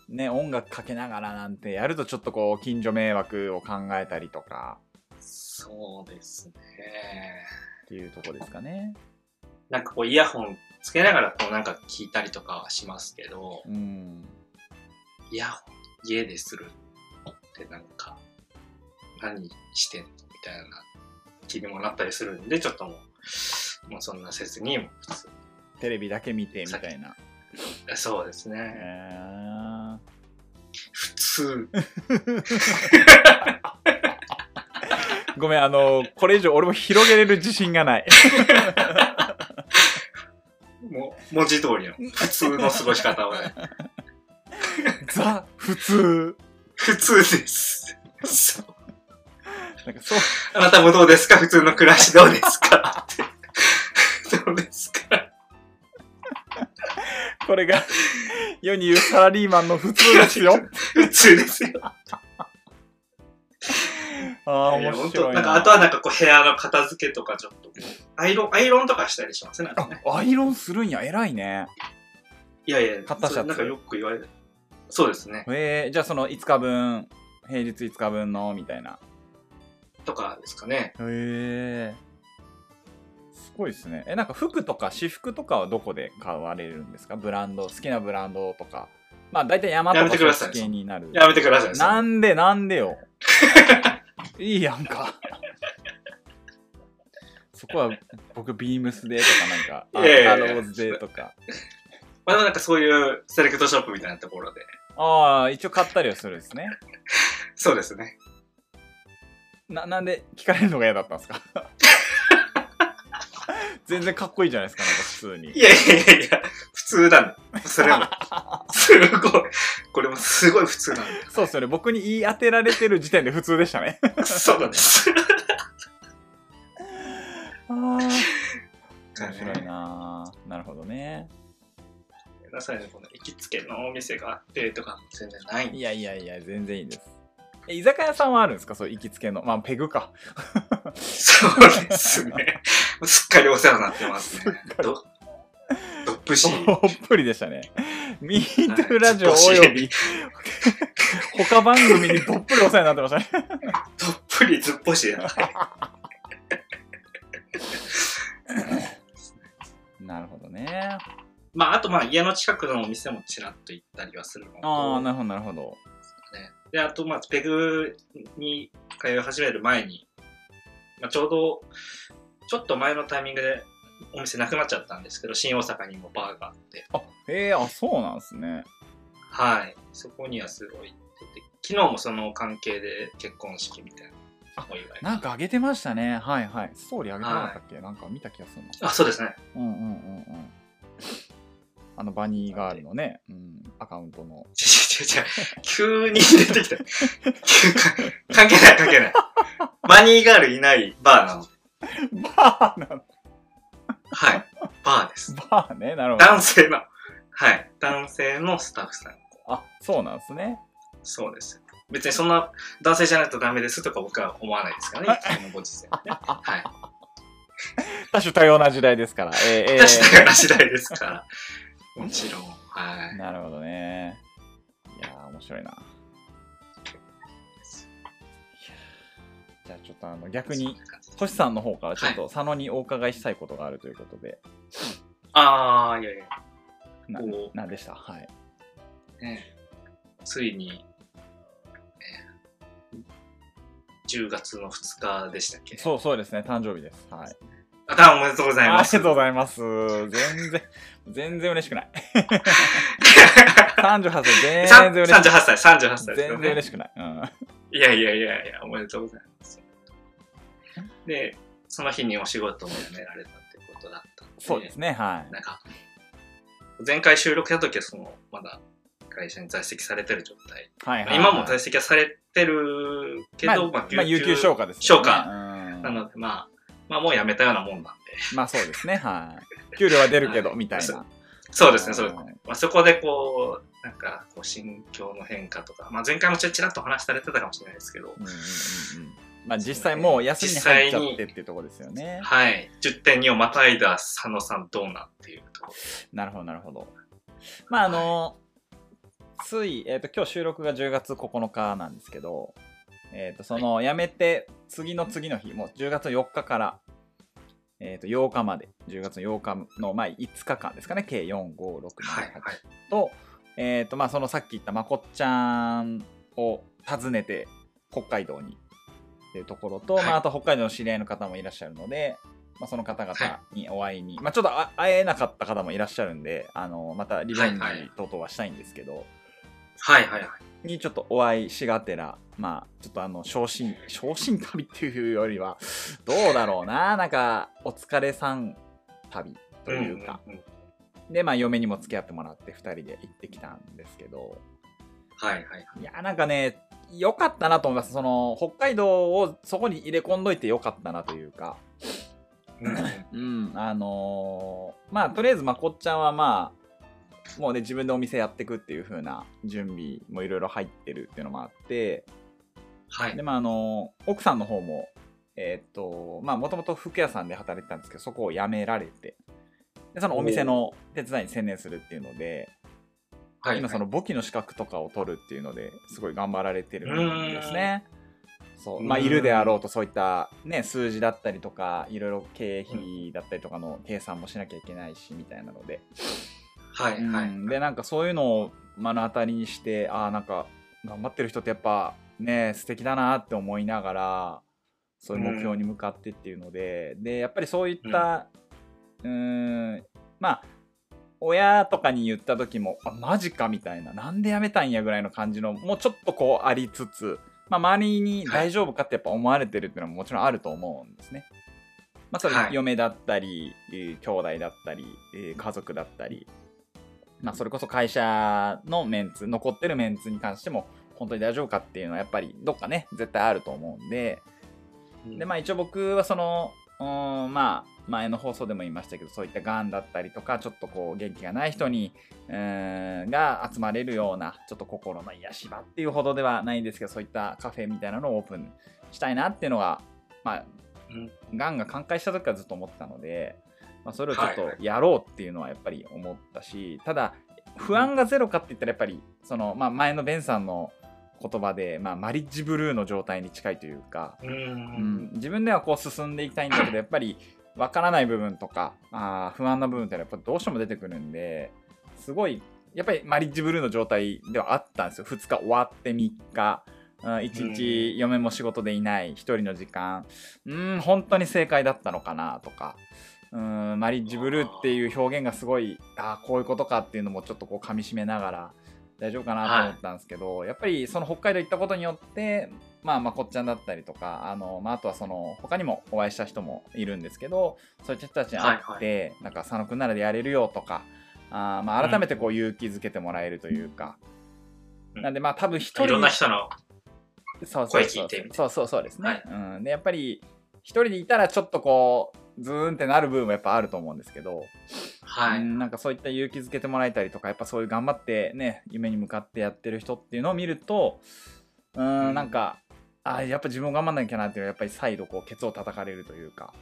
Speaker 1: ね、音楽かけながらなんてやるとちょっとこう、近所迷惑を考えたりとか
Speaker 3: そうですね。
Speaker 1: っていうとこですかね。
Speaker 3: なんかこうイヤホンつけながらこうなんか聞いたりとかはしますけど、
Speaker 1: うん。
Speaker 3: イヤホン家でするってなんか、何してんのみたいな気にもなったりするんで、ちょっともう、もうそんなせずに、もう普通
Speaker 1: テレビだけ見てみたいな。
Speaker 3: そうです
Speaker 1: え
Speaker 3: ね。
Speaker 1: ー、
Speaker 3: 普通。
Speaker 1: ごめん、あの、これ以上俺も広げれる自信がない。
Speaker 3: もう、文字通りの普通の過ごし方をね。
Speaker 1: ザ、普通。
Speaker 3: 普通です。そう。
Speaker 1: なんかそう、
Speaker 3: あなたもどうですか？普通の暮らしどうですか？って。どうですか？
Speaker 1: これが世に言うサラリーマンの普通ですよ。
Speaker 3: 普通ですよ。
Speaker 1: ああ、面白いな。
Speaker 3: んか、あとはなんかこう部屋の片付けとかちょっとアイロン、アイロンとかしたりしますね。
Speaker 1: アイロンするんや、偉いね。
Speaker 3: いやいや、
Speaker 1: 買ったシャツ
Speaker 3: なんかよく言われる。そうですね。
Speaker 1: えー、じゃあその5日分、平日5日分の、みたいな。
Speaker 3: とかですかね。
Speaker 1: へえ。すごいですね。え、なんか服とか私服とかはどこで買われるんですか？ブランド、好きなブランドとか。まあ大体山と
Speaker 3: やめ
Speaker 1: か
Speaker 3: てください
Speaker 1: 系になる。
Speaker 3: やめてください。
Speaker 1: なんでなんでよ。いいやんか。そこは僕ビームスでとかなんか、あ
Speaker 3: いやいやいや
Speaker 1: アローズでとか。
Speaker 3: まあでもなんかそういうセレクトショップみたいなところで。
Speaker 1: ああ、一応買ったりはするんですね。
Speaker 3: そうですね。
Speaker 1: な、なんで聞かれるのが嫌だったんですか？全然かっこいいじゃないですか、なんか普通に
Speaker 3: い。やいやいやいや、普通だ。それも。すごい。これもすごい普通なんだ。
Speaker 1: そうですよね。僕に言い当てられてる時点で普通でしたね。
Speaker 3: そうなんです。
Speaker 1: ああ。面白いななるほどね。
Speaker 3: なさいね、この行きつけのお店があってとかも全然ない
Speaker 1: いやいやいや、全然いいです。え、居酒屋さんはあるんですか？そう、行きつけの。まあ、ペグか。
Speaker 3: そうですね。すっかりお世話になってますね。ど、どっぷし。
Speaker 1: どっぷりでしたね。ミートラジオおよび、他番組にどっぷりお世話になってましたね。
Speaker 3: どっぷりずっぽし。
Speaker 1: なるほどね。
Speaker 3: まあ、あとまあ家の近くのお店もちらっと行ったりはするのと
Speaker 1: ああ、なるほど、なるほど。
Speaker 3: ね。で、あとまあ、ペグに通い始める前に、まあ、ちょうど、ちょっと前のタイミングでお店なくなっちゃったんですけど、新大阪にもバーがあって、
Speaker 1: あ、へえ、あ、そうなんですね。
Speaker 3: はい。そこにはすごい行ってて、昨日もその関係で結婚式みたいなお祝い。
Speaker 1: なんかあげてましたね。はいはい。ストーリーあげてなかったっけ、なんか見た気がするな。
Speaker 3: あ、そうですね。
Speaker 1: うんうんうんうん。あのバニーガールのね、うん、アカウントの。
Speaker 3: ちちちち急に出てきた。関係ない関係ない。バニーガールいないバーなの。
Speaker 1: バーなの？
Speaker 3: はい。バーです。
Speaker 1: バーね、なるほど。
Speaker 3: 男性の、はい。男性のスタッフさん。
Speaker 1: あ、そうなんですね。
Speaker 3: そうです。別にそんな男性じゃないとダメですとか僕は思わないですからね、このご時世でね。はい。
Speaker 1: 多種多様な時代ですから。えー、えー
Speaker 3: 確かな次第ですから。もちろん。はい。
Speaker 1: なるほどね。いやー、面白いな。じゃあちょっとあの逆に、星さんの方からちょっと佐野にお伺いしたいことがあるということで、
Speaker 3: ああ、いやいや、
Speaker 1: な
Speaker 3: おー
Speaker 1: なんでした？はい。
Speaker 3: ね、ついに、えー10月の2日でしたっけ？
Speaker 1: そうそうですね、誕生日です。はい。
Speaker 3: あ、たおめでとうござい
Speaker 1: あ
Speaker 3: ます。
Speaker 1: りがとうございます。全然、全然嬉しくない。38歳、全然嬉しくない。
Speaker 3: 38歳、38歳ですよ
Speaker 1: 全然
Speaker 3: ね。
Speaker 1: 嬉しくない。うん。
Speaker 3: いやいやいやいや、おめでとうございます。で、その日にお仕事も辞められたってことだったんで、
Speaker 1: そうですね、はい。
Speaker 3: なんか、前回収録した時はその、まだ会社に在籍されてる状態。
Speaker 1: はいはい、
Speaker 3: 今も在籍はされてるけ
Speaker 1: まあ、
Speaker 3: ど、
Speaker 1: まあ、有給消化ですよね。
Speaker 3: 消化。
Speaker 1: うん
Speaker 3: なので、まあ、まあもう辞めたようなもんなんで。
Speaker 1: まあそうですね、はい。給料は出るけど、
Speaker 3: はい
Speaker 1: みたいな。
Speaker 3: そうですね、そうですね。
Speaker 1: はい
Speaker 3: まあ、そこでこう、なんか、こう、心境の変化とか、まあ前回もちらっと話されてたかもしれないですけど、
Speaker 1: うんうんうんうんまあ実際もう休みに入っちゃってっていうところですよね。
Speaker 3: はい。10.2をまたいだ佐野さんどうなんっていうところ。
Speaker 1: なるほど、なるほど。まああの、つい、えっ、と、今日収録が10月9日なんですけど、えっ、と、その、辞めて、次の次の日、もう10月4日から、えっ、と、8日まで、10月8日の、まあ、5日間ですかね、計4、5、6、7、
Speaker 3: はい、
Speaker 1: 8
Speaker 3: はい。
Speaker 1: と、えっ、と、まあ、そのさっき言ったまこっちゃんを訪ねて、北海道にっていうところと、
Speaker 3: はい
Speaker 1: まあ、あと北海道の知り合いの方もいらっしゃるので、まあ、その方々にお会いに、まあ、ちょっとあ会えなかった方もいらっしゃるんで、あの、またリベンジ等々はしたいんですけど、
Speaker 3: はい、はい、はい。
Speaker 1: にちょっとお会いしがてら、まあ、ちょっとあの、昇進、昇進旅っていうよりは、どうだろうな、なんか、お疲れさん旅というか、
Speaker 3: んんん。
Speaker 1: で、まあ、嫁にも付き合ってもらって、2人で行ってきたんですけど、
Speaker 3: はい、はい。
Speaker 1: い。や、なんかね、良かったなと思います。その、北海道をそこに入れ込んどいて良かったなというか、
Speaker 3: うん
Speaker 1: あのーまあ、とりあえずまこっちゃんはまあ、もうね、自分でお店やっていくっていう風な準備もいろいろ入ってるっていうのもあって、
Speaker 3: はい
Speaker 1: で、。まあ、あのー奥さんの方も、えーっと、まあ、もともと服屋さんで働いてたんですけど、そこを辞められて、で、そのお店の手伝いに専念するっていうので、
Speaker 3: はい。
Speaker 1: 今その簿記の資格とかを取るっていうのですごい頑張られてるんですね。そうまあ、
Speaker 3: うん
Speaker 1: いるであろうとそういった、ね、数字だったりとかいろいろ経費だったりとかの計算もしなきゃいけないしみたいなので、
Speaker 3: はい、はい。
Speaker 1: うんでなんかそういうのを目の当たりにしてああなんか頑張ってる人ってやっぱね素敵だなって思いながらそういう目標に向かってっていうので、でやっぱりそういったうーんまあ親とかに言った時もあマジかみたいななんでやめたんやぐらいの感じのもうちょっとこうありつつ、まあ、周りに大丈夫かってやっぱ思われてるっていうのももちろんあると思うんですね。まあ、それ
Speaker 3: はい。
Speaker 1: 嫁だったり、えー兄弟だったり、えー家族だったり、まあ、それこそ会社のメンツ残ってるメンツに関しても本当に大丈夫かっていうのはやっぱりどっかね絶対あると思うんで。でまあ一応僕はそのまあ前の放送でも言いましたけどそういったがんだったりとかちょっとこう元気がない人にが集まれるようなちょっと心の癒し場っていうほどではないんですけどそういったカフェみたいなのをオープンしたいなっていうのがまあ
Speaker 3: うん。
Speaker 1: がんが寛解した時からずっと思ってたので、まあ、それをちょっと
Speaker 3: はいはい。
Speaker 1: やろうっていうのはやっぱり思ったし、ただ不安がゼロかって言ったらやっぱりその、まあ、前のベンさんの言葉で、まあ、マリッジブルーの状態に近いというか、
Speaker 3: う
Speaker 1: うん
Speaker 3: ん。
Speaker 1: 自分ではこう進んでいきたいんだけどやっぱり分からない部分とかあー不安な部分ってのはやっぱどうしても出てくるんですごいやっぱりマリッジブルーの状態ではあったんですよ。2日終わって3日。1日嫁も仕事でいない。1人の時間。うーん本当に正解だったのかなとか。うーんマリッジブルーっていう表現がすごいああこういうことかっていうのもちょっとこう噛みしめながら大丈夫かなと思ったんですけど、やっぱりその北海道行ったことによってまあまこっちゃんだったりとかあの、まあ、あとはその他にもお会いした人もいるんですけどそういった人たちに会って、なんか佐野くんならでやれるよとかあーまあ改めてこう勇気づけてもらえるというか、
Speaker 3: うん。
Speaker 1: なんでまあ多分一人
Speaker 3: いろんな人の、声聞いてみたい
Speaker 1: そうそうそうですね、
Speaker 3: はい。
Speaker 1: うん、でやっぱり一人でいたらちょっとこうズーンってなる部分もやっぱあると思うんですけど、
Speaker 3: はい。
Speaker 1: うんなんかそういった勇気づけてもらえたりとかやっぱそういう頑張ってね夢に向かってやってる人っていうのを見るとう
Speaker 3: ん
Speaker 1: ん。なんかあやっぱ自分も頑張んなきゃなっていうのはやっぱり再度こうケツを叩かれるというか。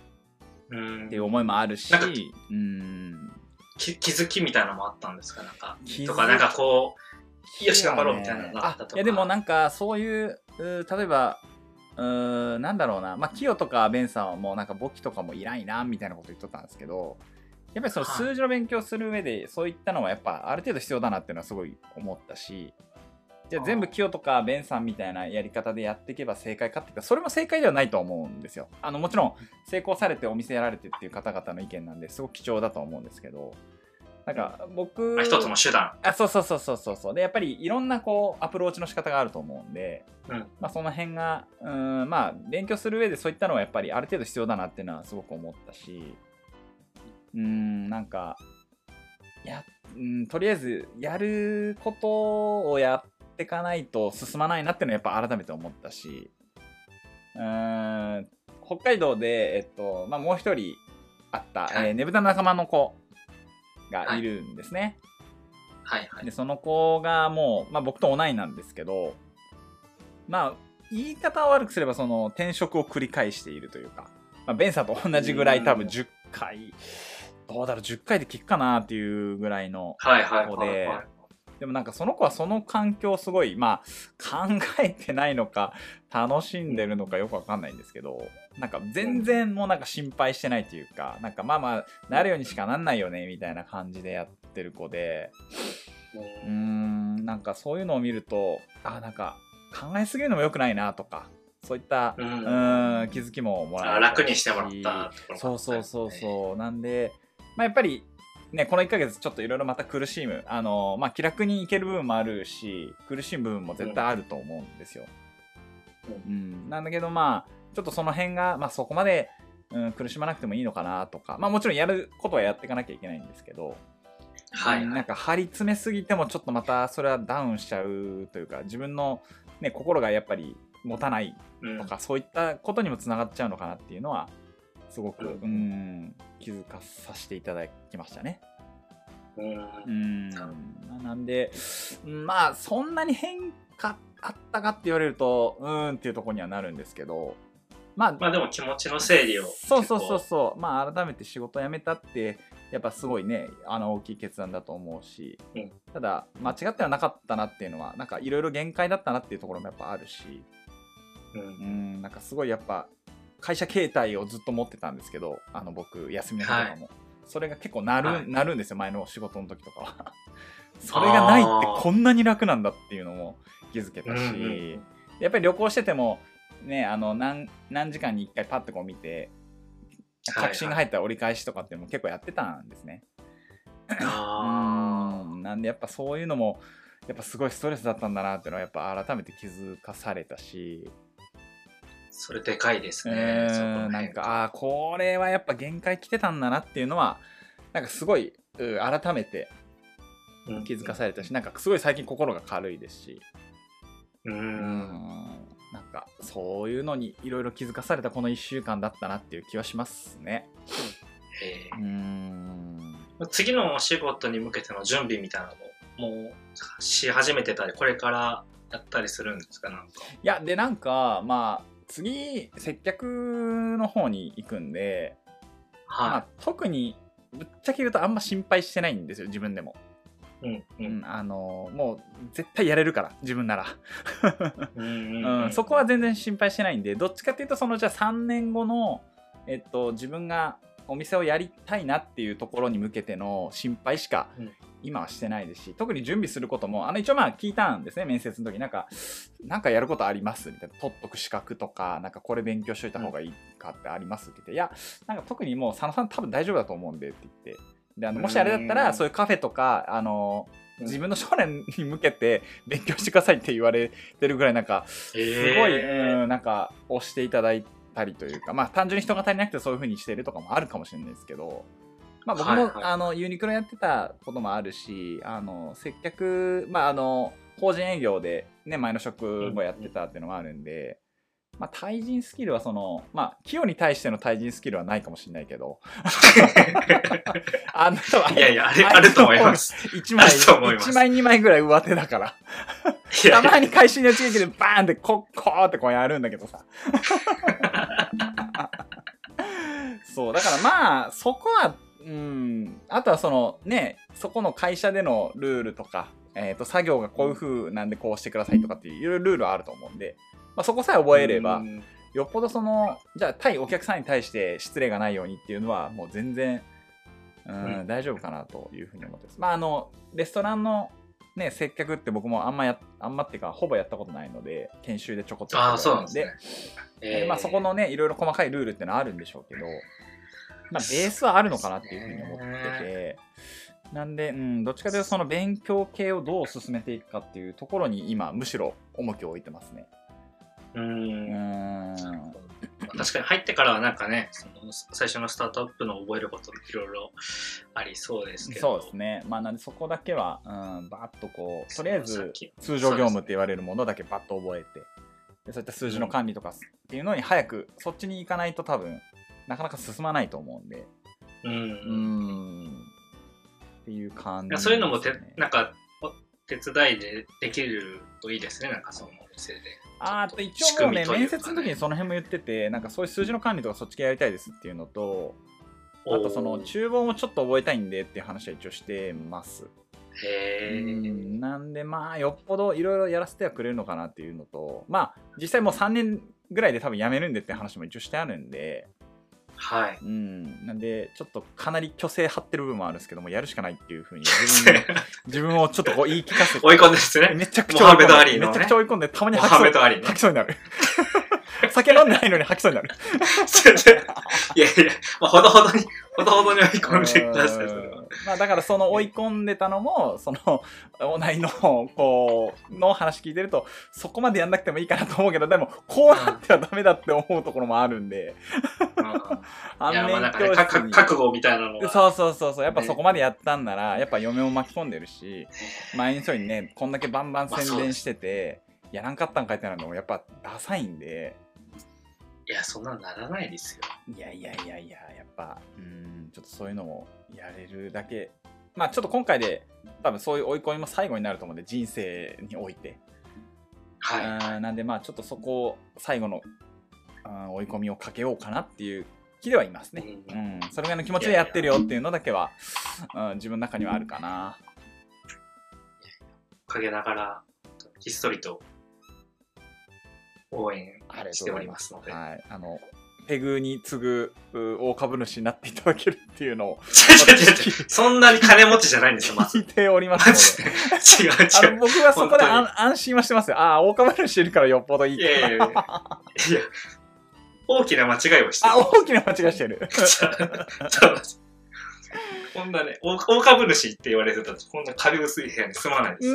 Speaker 3: うん。
Speaker 1: っていう思いもあるしうん。
Speaker 3: き気づきみたいなのもあったんですか？なんかとかなんかこうよし頑張ろうみたいなのがあったとか。
Speaker 1: あいやでもなんかそういう例えばうーなんだろうな。まあキヨとかベンさんはもうなんか簿記とかもいらんいなみたいなこと言っとったんですけどやっぱりその
Speaker 3: はい。
Speaker 1: 数字の勉強する上でそういったのはやっぱある程度必要だなっていうのはすごい思ったしじゃあ全部キヨとかベンさんみたいなやり方でやっていけば正解かって言ったらそれも正解ではないと思うんですよ。あのもちろん成功されてお店やられてっていう方々の意見なんですごく貴重だと思うんですけどなんか僕
Speaker 3: まあ一つの手段。
Speaker 1: あそうそうそうそうそうそう。でやっぱりいろんなこうアプローチの仕方があると思うんで、
Speaker 3: うん。
Speaker 1: まあ、その辺がうーんまあ勉強する上でそういったのはやっぱりある程度必要だなっていうのはすごく思ったしうーんなんかやうんとりあえずやることをやっていかないと進まないなっていうのはやっぱ改めて思ったしうーん北海道で、えっとまあ、もう一人あった、
Speaker 3: はい。
Speaker 1: えーねぶたの仲間の子がい。るんですね。
Speaker 3: はいはい。
Speaker 1: でその子がもう、まあ、僕と同いなんですけどまあ言い方を悪くすればその転職を繰り返しているというか、まあ、ベンさんと同じぐらい多分
Speaker 3: うん
Speaker 1: 10回どうだろう10回で聞くかなっていうぐらいの
Speaker 3: はいはい。
Speaker 1: 子ででもなんかその子はその環境をすごいまあ考えてないのか楽しんでるのかよくわかんないんですけどなんか全然もうなんか心配してないというかなんかまあまあなるようにしかなんないよねみたいな感じでやってる子で。うーんなんかそういうのを見るとあなんか考えすぎるのも良くないなとかそういったう
Speaker 3: うん。
Speaker 1: ーん気づきももらえ
Speaker 3: 楽にしてもらった
Speaker 1: そうそうそう
Speaker 3: う
Speaker 1: そう。なんで、まあ、やっぱりねこの1ヶ月ちょっといろいろまた苦しむ。あのまあ気楽にいける部分もあるし苦しむ部分も絶対あると思うんですよ、うん、なんだけどまあちょっとその辺が、まあ、そこまで、うん、苦しまなくてもいいのかなとかまあもちろんやることはやっていかなきゃいけないんですけど
Speaker 3: はい
Speaker 1: うんなんか張り詰めすぎてもちょっとまたそれはダウンしちゃうというか自分の、ね、心がやっぱり持たない
Speaker 3: うん。
Speaker 1: とかそういったことにもつながっちゃうのかなっていうのはすごく
Speaker 3: うん。
Speaker 1: うん気づかさせていただきましたね。
Speaker 3: うん。
Speaker 1: うん。なんでうんまあそんなに変化あったかって言われるとうーんっていうところにはなるんですけどまあ
Speaker 3: まあでも気持ちの整理を
Speaker 1: そうそうそうそう。まあ改めて仕事辞めたってやっぱすごいねあの大きい決断だと思うし、
Speaker 3: うん。
Speaker 1: ただ間違ってはなかったなっていうのはなんかいろいろ限界だったなっていうところもやっぱあるし。
Speaker 3: うん。
Speaker 1: うんなんかすごいやっぱ会社形態をずっと持ってたんですけどあの僕休みの日とかも、それが結構なる,、
Speaker 3: はい。
Speaker 1: なるんですよ前の仕事の時とかは。それがないってこんなに楽なんだっていうのも気づけたし、やっぱり旅行しててもねあの何何時間に1回パッてこう見て
Speaker 3: はい
Speaker 1: 着信が入ったら折り返しとかっても結構やってたんですね。
Speaker 3: あ
Speaker 1: うん。なんでやっぱそういうのもやっぱすごいストレスだったんだなっていうのはやっぱ改めて気づかされたし、
Speaker 3: ーそれでかいです
Speaker 1: う
Speaker 3: ね
Speaker 1: なんかあーこれはやっぱ限界来てたんだなっていうのはなんかすごいう改めて
Speaker 3: うん。
Speaker 1: 気づかされたしなんかすごい最近心が軽いですし。
Speaker 3: う
Speaker 1: うんんなんかそういうのにいろいろ気づかされたこの1週間だったなっていう気はしますね。
Speaker 3: え
Speaker 1: うーん。
Speaker 3: ー次のお仕事に向けての準備みたいなのももうし始めてたりこれからやったりするんですか？なんか。
Speaker 1: いやでなんかまあ次接客の方に行くんで、まあ
Speaker 3: は、
Speaker 1: 特にぶっちゃけ言うとあんま心配してないんですよ自分でも、
Speaker 3: いうん
Speaker 1: あのもう絶対やれるから自分なら、
Speaker 3: うん
Speaker 1: そこは全然心配してないんでどっちかっていうとそのじゃあ3年後の、えっと、自分がお店をやりたいなっていうところに向けての心配しか
Speaker 3: うん。
Speaker 1: 今はしてないですし特に準備することもあの一応まあ聞いたんですね面接の時。なんかなんかやることあります？みたいな。取っとく資格とかなんかこれ勉強しといた方がいいかってありますって言って、いやなんか特にもう佐野さん多分大丈夫だと思うんでって言ってであのもしあれだった
Speaker 3: うん
Speaker 1: らそういうカフェとかあの
Speaker 3: うん。
Speaker 1: 自分の将来に向けて 勉強してくださいって言われてるぐらいなんかすごい、
Speaker 3: えー
Speaker 1: うんなんか押していただいたりというかまあ単純に人が足りなくてそういう風にしてるとかもあるかもしれないですけどまあ僕も、
Speaker 3: はいはい。
Speaker 1: あのユニクロやってたこともあるしあの接客まああの法人営業でね前の職もやってたっていうのもあるんで、まあ、対人スキルはその、まあ、清に対しての対人スキルはないかもしれないけど、あの
Speaker 3: いやいや、あれ、あると思います。
Speaker 1: 1枚、
Speaker 3: あると思います
Speaker 1: 1枚2枚ぐらい上手だから。たまに会心の一撃でバーンってここーってこうやるんだけどさ。そう、だからまあ、そこは、うん、あとはそのね、そこの会社でのルールとか、えっ、と、作業がこういう風なんでこうしてくださいとかっていうルールはあると思うんで、まあ、そこさえ覚えれば
Speaker 3: う、ん
Speaker 1: よっぽどその、じゃあ対お客さんに対して失礼がないようにっていうのは、もう全然、うん、
Speaker 3: うん
Speaker 1: 大丈夫かなというふうに思ってます。まあ、あの、レストランのね、接客って僕もあんまや、あんまっていうか、ほぼやったことないので、研修でちょこっとや
Speaker 3: あそうなんですね。
Speaker 1: えーまあ、そこのね、いろいろ細かいルールってのはあるんでしょうけど、まあ、ベースはあるのかなっていうふうに思ってて、なんで、うん、どっちかというと、その勉強系をどう進めていくかっていうところに今、むしろ重きを置いてますね。
Speaker 3: う。
Speaker 1: うんん。
Speaker 3: 確かに入ってからはなんかね、その最初のスタートアップの覚えることいろいろありそうですけど。
Speaker 1: そうですね。まあ、なんでそこだけは、うん、バッとこう、とりあえず通常業務って言われるものだけバッと覚えて、でそういった数字の管理とかっていうのに早く、そっちに行かないと多分、なかなか進まないと思うんで、
Speaker 3: うん。
Speaker 1: うーん、っていう感じ、
Speaker 3: いやそういうのもて、なんか、お手伝いでできるといいですね、なんかそのお店で。
Speaker 1: あーあと一応もうね、
Speaker 3: ね
Speaker 1: 面接の時にその辺も言ってて、なんかそういう数字の管理とかそっち系やりたいですっていうのと、あとその厨房もちょっと覚えたいんでっていう話は一応してます。
Speaker 3: へ
Speaker 1: う
Speaker 3: え。
Speaker 1: んなんでまあよっぽどいろいろやらせてはくれるのかなっていうのとまあ実際もう3年ぐらいで多分辞めるんでって話も一応してあるんで
Speaker 3: はい。
Speaker 1: うん。なんでちょっとかなり虚勢張ってる部分もあるんですけどもやるしかないっていうふうに自分に 自分をちょっとこう言い聞かせて。
Speaker 3: 追い込んでですね。
Speaker 1: めちゃくちゃ追い込んで
Speaker 3: ね。
Speaker 1: めちゃくちゃ追い込んでたまに
Speaker 3: モ
Speaker 1: 吐きそう。
Speaker 3: ね。
Speaker 1: 吐きそうになる。酒飲んでないのに吐きそうになる。
Speaker 3: いやいや、まあ、ほどほどに、ほどほどに追い込んでください、
Speaker 1: まあだからその追い込んでたのもそのおないのこうの話聞いてるとそこまでやんなくてもいいかなと思うけどでもこうなってはダメだって思うところもあるんで。
Speaker 3: いや、まあんかね、
Speaker 1: 教
Speaker 3: かか
Speaker 1: 室に
Speaker 3: 覚悟みたいなのは。
Speaker 1: そうそうそうそう。やっぱそこまでやったんならやっぱ嫁も巻き込んでるし前の人にねこんだけバンバン宣伝しててやらんかったんかいってなるのもやっぱダサいんで
Speaker 3: いや、そんなのならないですよ。
Speaker 1: いやいやいやいや、やっぱ、うん、ちょっとそういうのもやれるだけ、まあちょっと今回で、多分そういう追い込みも最後になると思うんで、人生において。
Speaker 3: は
Speaker 1: うんなんで、まあちょっとそこを最後の、うん追い込みをかけようかなっていう気ではいますね。
Speaker 3: う
Speaker 1: うん、それぐらいの気持ちでやってるよっていうのだけは、うん、自分の中にはあるかな。
Speaker 3: い。陰ながら、ひっそりと応援してお。りますすので。
Speaker 1: はい。あの、ペグに次ぐう大株主になっていただけるっていうのを
Speaker 3: そんなに金持ちじゃないんですよ、まず。
Speaker 1: 聞いておりま
Speaker 3: マ
Speaker 1: すので。
Speaker 3: 違う違う。
Speaker 1: 僕はそこで
Speaker 3: 本
Speaker 1: 安安心はしてますよ。ああ、大株主いるからよっぽどいい
Speaker 3: いやいやいやいや。大きな間違いをして
Speaker 1: あ、
Speaker 3: る。
Speaker 1: 大きな間違いしてる。
Speaker 3: こんなね、大大株主って言われてたら、こんな壁薄い部屋に住まないです。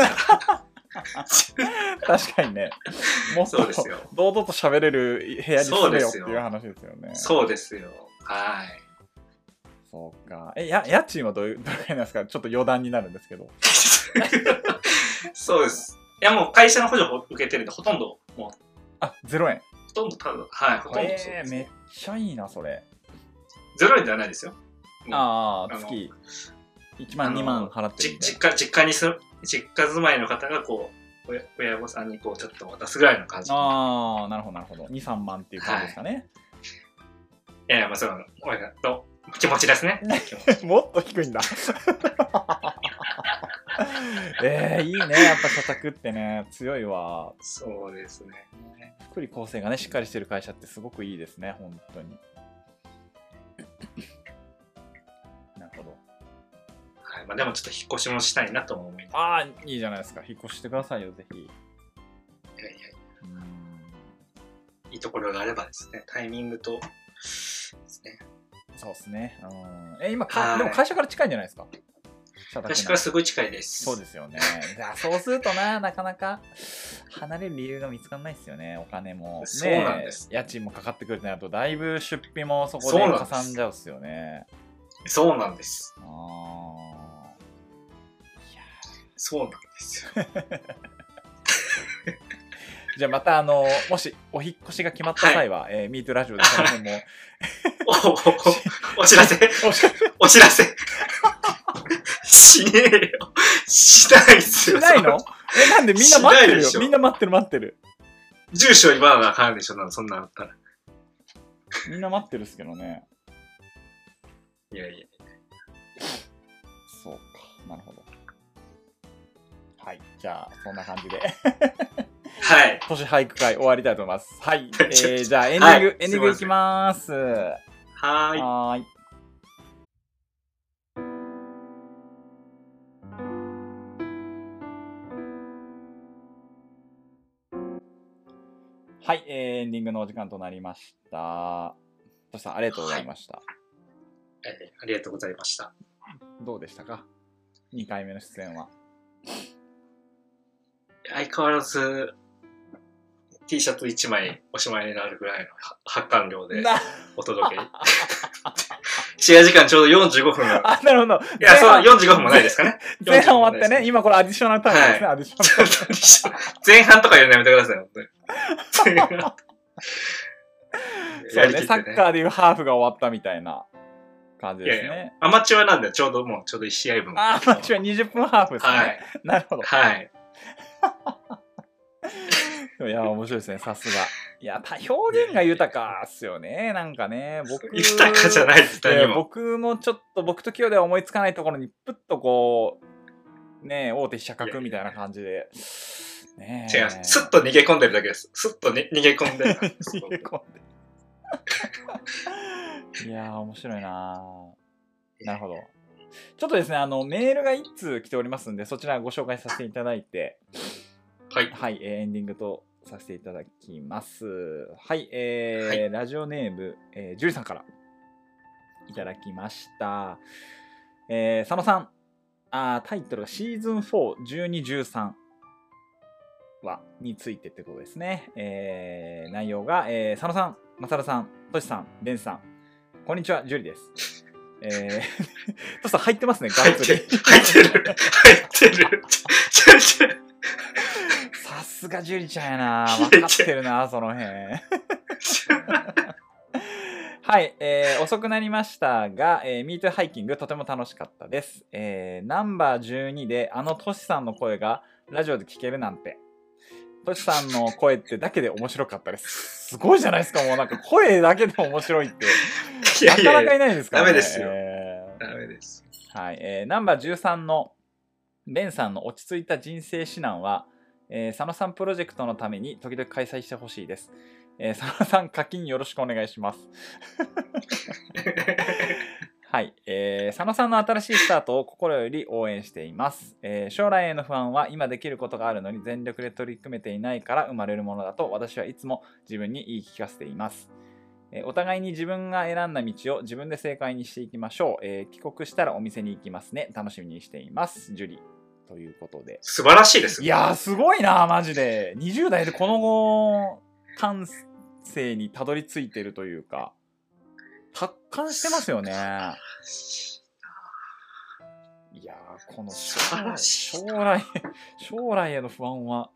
Speaker 1: な 確かにね。もっと
Speaker 3: そうですよ
Speaker 1: 堂々と喋れる部屋に住めよっていう話ですよね。
Speaker 3: そうですよ。はい。
Speaker 1: そうか。え、や、家賃はどういう、どれくらいなんですか？ちょっと余談になるんですけど。
Speaker 3: そうです。いやもう会社の補助を受けてるんで、ほとんど、もう、
Speaker 1: あ、0円。
Speaker 3: ほとんどただ、はい、ほとんどそうです。
Speaker 1: えー、めっちゃいいな、それ。
Speaker 3: ゼロ円ではないですよ。
Speaker 1: ああ、
Speaker 3: あの
Speaker 1: 月1万、2万払ってる
Speaker 3: じ
Speaker 1: みたい
Speaker 3: 実家、実家にする、実家住まいの方がこう、親親御さんにこう、ちょっと渡すぐらいの感じ。
Speaker 1: な。ああ、なるほど、なるほど。2、3万っていう感じですかね。
Speaker 3: いやいや、まあ、その、親がの気持ちですね。気持ち
Speaker 1: もっと低いんだ。えー、いいね。やっぱ社宅ってね、強いわ。
Speaker 3: そうですね。
Speaker 1: 福利厚生がね、しっかりしてる会社ってすごくいいですね、本当に。
Speaker 3: まあ、でもちょっと引っ越しもしたいなとも思います。
Speaker 1: ああ、いいじゃないですか。引っ越してくださいよ、ぜひ。
Speaker 3: いやいや
Speaker 1: うーん
Speaker 3: いいところがあればですね、タイミングと、ですね。
Speaker 1: そうですね。うん、え、今か、
Speaker 3: はい
Speaker 1: でも会社から近いんじゃないですか？
Speaker 3: 私からすごい近いです。
Speaker 1: そうですよね。じゃあそうするとな、なかなか離れる理由が見つからないですよね。お金も。ね、
Speaker 3: そうなんです
Speaker 1: 家賃もかかってくるってなると、だいぶ出費もそこでかさんじゃうっすよね。
Speaker 3: そうなんです。
Speaker 1: ああ。
Speaker 3: そうなんですよ。
Speaker 1: じゃあまたあの、もしお引っ越しが決まった際は、えー、ミートラジオでその辺も、
Speaker 3: おおお知らせ
Speaker 1: お知ら
Speaker 3: せしねえよ。しないっすよ。
Speaker 1: しないの？え、なんでみんな待ってるよ。みんな待ってる待ってる。
Speaker 3: 住所言わなあかんでしょ、なんそんなんあったら。
Speaker 1: みんな待ってるっすけどね。
Speaker 3: いやいや。
Speaker 1: そうか、なるほど。はい、じゃあそんな感じで、
Speaker 3: はい。
Speaker 1: 都市俳句会終わりたいと思います。はい、えー、じゃあエンディング、
Speaker 3: はい
Speaker 1: エンディングいきます。
Speaker 3: はーい。
Speaker 1: はーい。はい、えーエンディングのお時間となりました。トシさん、ありがとうございました。
Speaker 3: えーありがとうございました。
Speaker 1: どうでしたか ?2 回目の出演は。
Speaker 3: 相変わらず、T シャツ1枚おしまいになるぐらいのは発汗量で
Speaker 1: な
Speaker 3: お届け。試合時間ちょうど45分。い
Speaker 1: あ、なるほど。
Speaker 3: や、そう、
Speaker 1: 前半
Speaker 3: 45分もないですかね。
Speaker 1: 前半終わって
Speaker 3: 45分もない
Speaker 1: ね、今これアディショナルタイムですね、アディショナル
Speaker 3: 前半とか言うのやめてください、本当に。
Speaker 1: そうね、サッカーでいうハーフが終わったみたいな感じ
Speaker 3: いやい
Speaker 1: ですね。
Speaker 3: や、アマチュアなんでちょうどもうちょうど1試合分。
Speaker 1: あー、まあ、違う、20分ハーフですね。
Speaker 3: はい。
Speaker 1: なるほど。
Speaker 3: はい。
Speaker 1: いや、面白いですね、さすが。いや、た表現が豊かっすよね、なんかね。僕
Speaker 3: 豊かじゃないです、
Speaker 1: いや
Speaker 3: 何も。
Speaker 1: 僕もちょっと、僕と清では思いつかないところに、プッとこう、ね大手飛車角みたいな感じで。ね
Speaker 3: 違います。スッと逃げ込んでるだけです。スッと、ね、逃げ込んで。
Speaker 1: 逃げ込んで。いやー、面白いなーなるほど。ちょっとですね、あの、メールが1通来ておりますんで、そちらご紹介させていただいて、
Speaker 3: はい。
Speaker 1: はい、えーエンディングとさせていただきます。はい、えーラジオネーム、えージュリさんからいただきました。えー佐野さん、あータイトルがシーズン4、12、13話についてってことですね。えー内容が、えー佐野さん、まさるさん、としさん、ベンさん、こんにちは、ジュリです。えー、としさん入ってますね、が
Speaker 3: 入って
Speaker 1: っつり
Speaker 3: る。。入ってる。入ってる。
Speaker 1: さすがジュリちゃんやな分かってるなその辺はい、えー遅くなりましたが、えー、ミートハイキングとても楽しかったです。えーナンバー12であのトシさんの声がラジオで聞けるなんて。トシさんの声ってだけで面白かったです。すごいじゃないですか、もうなんか声だけで面白いって。
Speaker 3: いやいや
Speaker 1: なかなかいないですからね。
Speaker 3: ダメですよ
Speaker 1: えー
Speaker 3: ダメです。
Speaker 1: はい、えーナンバー13のベンさんの落ち着いた人生指南は、えー佐野さんプロジェクトのために時々開催してほしいです。えー佐野さん課金よろしくお願いします。はい、えー佐野さんの新しいスタートを心より応援しています、えー将来への不安は今できることがあるのに全力で取り組めていないから生まれるものだと私はいつも自分に言い聞かせています。えーお互いに自分が選んだ道を自分で正解にしていきましょう。えー帰国したらお店に行きますね。楽しみにしています。ジュリー。ということで。
Speaker 3: 素晴らしいです。
Speaker 1: いやー、すごいな、マジで。20代でこの感性にたどり着いてるというか、達観してますよね。いやー、この将来、将来への不安は、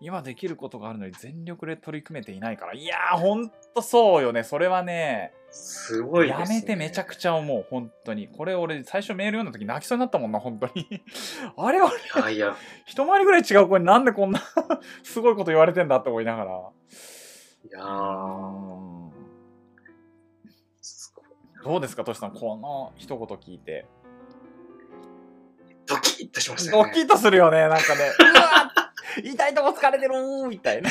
Speaker 1: 今できることがあるのに全力で取り組めていないから。いやー、ほんとそうよね。それはね、
Speaker 3: すごいね。
Speaker 1: やめてめちゃくちゃ思う、本当に。これ俺、最初メール読んだ時泣きそうになったもんな、本当に。あれ俺、
Speaker 3: ゃ。いや、
Speaker 1: 一回りぐらい違う子になんでこんな すごいこと言われてんだって思いながら。
Speaker 3: いやー
Speaker 1: どうですか、トシさん、この一言聞いて。
Speaker 3: ドキッとしましたよね。
Speaker 1: ドキッとするよね、なんかね。うわ痛いとこ疲れてるーみたいな。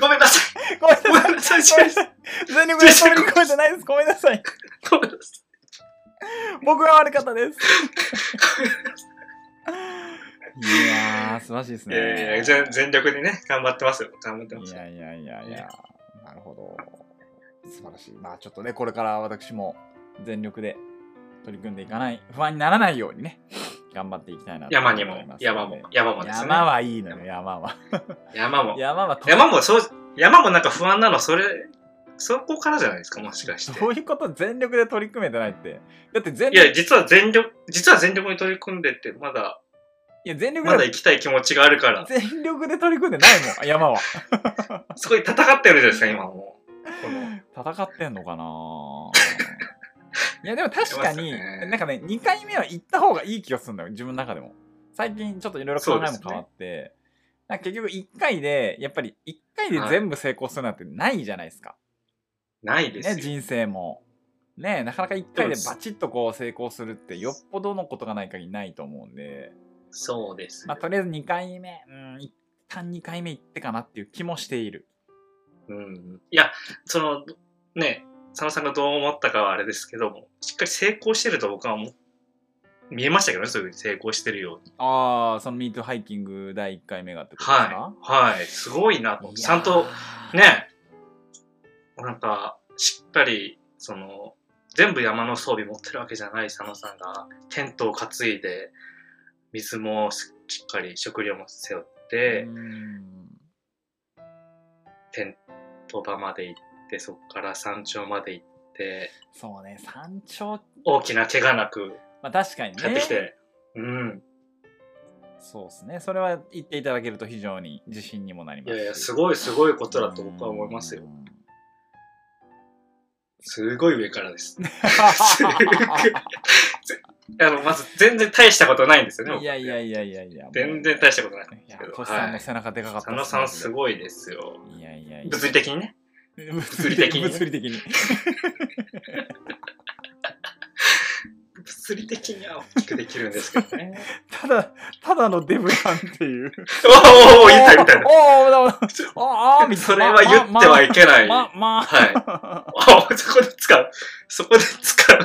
Speaker 3: ごめんなさい。
Speaker 1: ごめんなさい。全力で取り越えてないです。ごめんなさい。
Speaker 3: ごめんなさ
Speaker 1: 僕が悪かったです。いやー、素晴らしいです
Speaker 3: い。いやい
Speaker 1: ね。
Speaker 3: や全全力でね、頑張ってますよ。頑張ってますよ。
Speaker 1: いやいやいやいや、なるほど。素晴らしい。まあちょっとね、これから私も全力で取り組んでいかない、不安にならないようにね、頑張っていきたいなと
Speaker 3: 山にも
Speaker 1: 思いますので
Speaker 3: 山も、山もですね。
Speaker 1: 山はいいのよ、山は。
Speaker 3: 山も。
Speaker 1: 山はと
Speaker 3: 山も、そう、山もなんか不安なの、それ、そこからじゃないですか、もしかして。
Speaker 1: どういうこと全力で取り組めてないって。だって全
Speaker 3: いや、実は全力、実は全力に取り組んでて、まだ、
Speaker 1: いや、全力で、
Speaker 3: まだ行きたい気持ちがあるから、
Speaker 1: 全力で取り組んでないもん、山は。
Speaker 3: すごい戦ってるじゃないですか、今も
Speaker 1: 戦ってんのかな？いや、でも確かに、
Speaker 3: ね
Speaker 1: なんかね、2回目は行った方がいい気がするんだよ、自分の中でも。最近ちょっといろいろ考えも変わって、なんか結局1回で、やっぱり1回で全部成功するなんてないじゃないですか。ね、
Speaker 3: ないですよ。
Speaker 1: 人生も。ね、なかなか1回でバチッとこう成功するってよっぽどのことがない限りないと思うんで、
Speaker 3: そうです
Speaker 1: まあ、とりあえず2回目、うん、一旦2回目行ってかなっていう気もしている。
Speaker 3: うん。いや、その、ね、佐野さんがどう思ったかはあれですけども、しっかり成功してると僕は思う見えましたけどね、そういうふうに成功してるように。
Speaker 1: ああ、その Me Too ハイキング第1回目がってことですか？
Speaker 3: はい。はい。すごいなとちゃんと、ね、なんか、しっかり、その、全部山の装備持ってるわけじゃない佐野さんが、テントを担いで、水もしっかり食料も背負って、
Speaker 1: うん
Speaker 3: テント場まで行って、そこから山頂まで行って、
Speaker 1: そうね、山頂、
Speaker 3: 大きな怪我なく
Speaker 1: まあ確かにね。
Speaker 3: 帰ってきて、うん。
Speaker 1: そうですね。それは言っていただけると非常に自信にもなりますし。
Speaker 3: いやいや、すごいすごいことだと僕は思いますよ。すごい上からです。
Speaker 1: うん。
Speaker 3: あの、まず全然大したことないんですよね。僕
Speaker 1: いやいやいやいやいや。
Speaker 3: 全然大したことないん
Speaker 1: いや
Speaker 3: ですけ、ど。
Speaker 1: さんの背中でかかった
Speaker 3: 佐野さんす
Speaker 1: い。
Speaker 3: ごいですよ。
Speaker 1: いやいやいや。
Speaker 3: 物理的にね。
Speaker 1: 物
Speaker 3: 理的に
Speaker 1: 物理的に。
Speaker 3: 物理的には大きくできるんですけどね。
Speaker 1: ただ、ただのデブやんっていう。
Speaker 3: おおお言った言った言っ
Speaker 1: おおおお。
Speaker 3: それは言ってはいけない
Speaker 1: まあ、まあ、
Speaker 3: はい。そこで使う。そこで使う。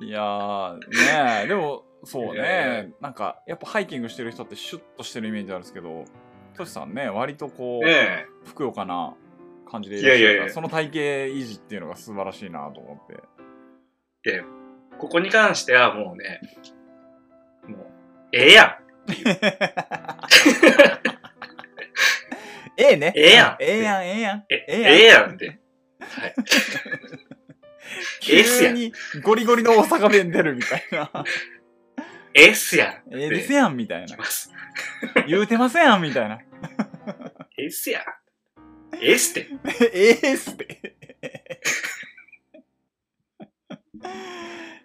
Speaker 1: い。いやー、ねえ、でも、そうね。なんか、やっぱハイキングしてる人ってシュッとしてるイメージあるんですけど、トシさんね、割とこう、
Speaker 3: ね
Speaker 1: ふくよかな感じでいらっしゃるから
Speaker 3: いやいやいや
Speaker 1: その体型維持っていうのが素晴らしいなと思って。
Speaker 3: え。で、ここに関してはもうね、もう、ええや
Speaker 1: ええね。
Speaker 3: ええやん
Speaker 1: ええやん、ええやん。
Speaker 3: ん。え
Speaker 1: ええ
Speaker 3: ええやんって。はい。ええっすやん
Speaker 1: 急にゴリゴリの大阪弁出るみたいな。
Speaker 3: ええっすやん。
Speaker 1: ええですやん、みたいな。
Speaker 3: きます。
Speaker 1: 言うてませんやん、みたいな。
Speaker 3: ええっすやん。ええっすって。
Speaker 1: ええっすって。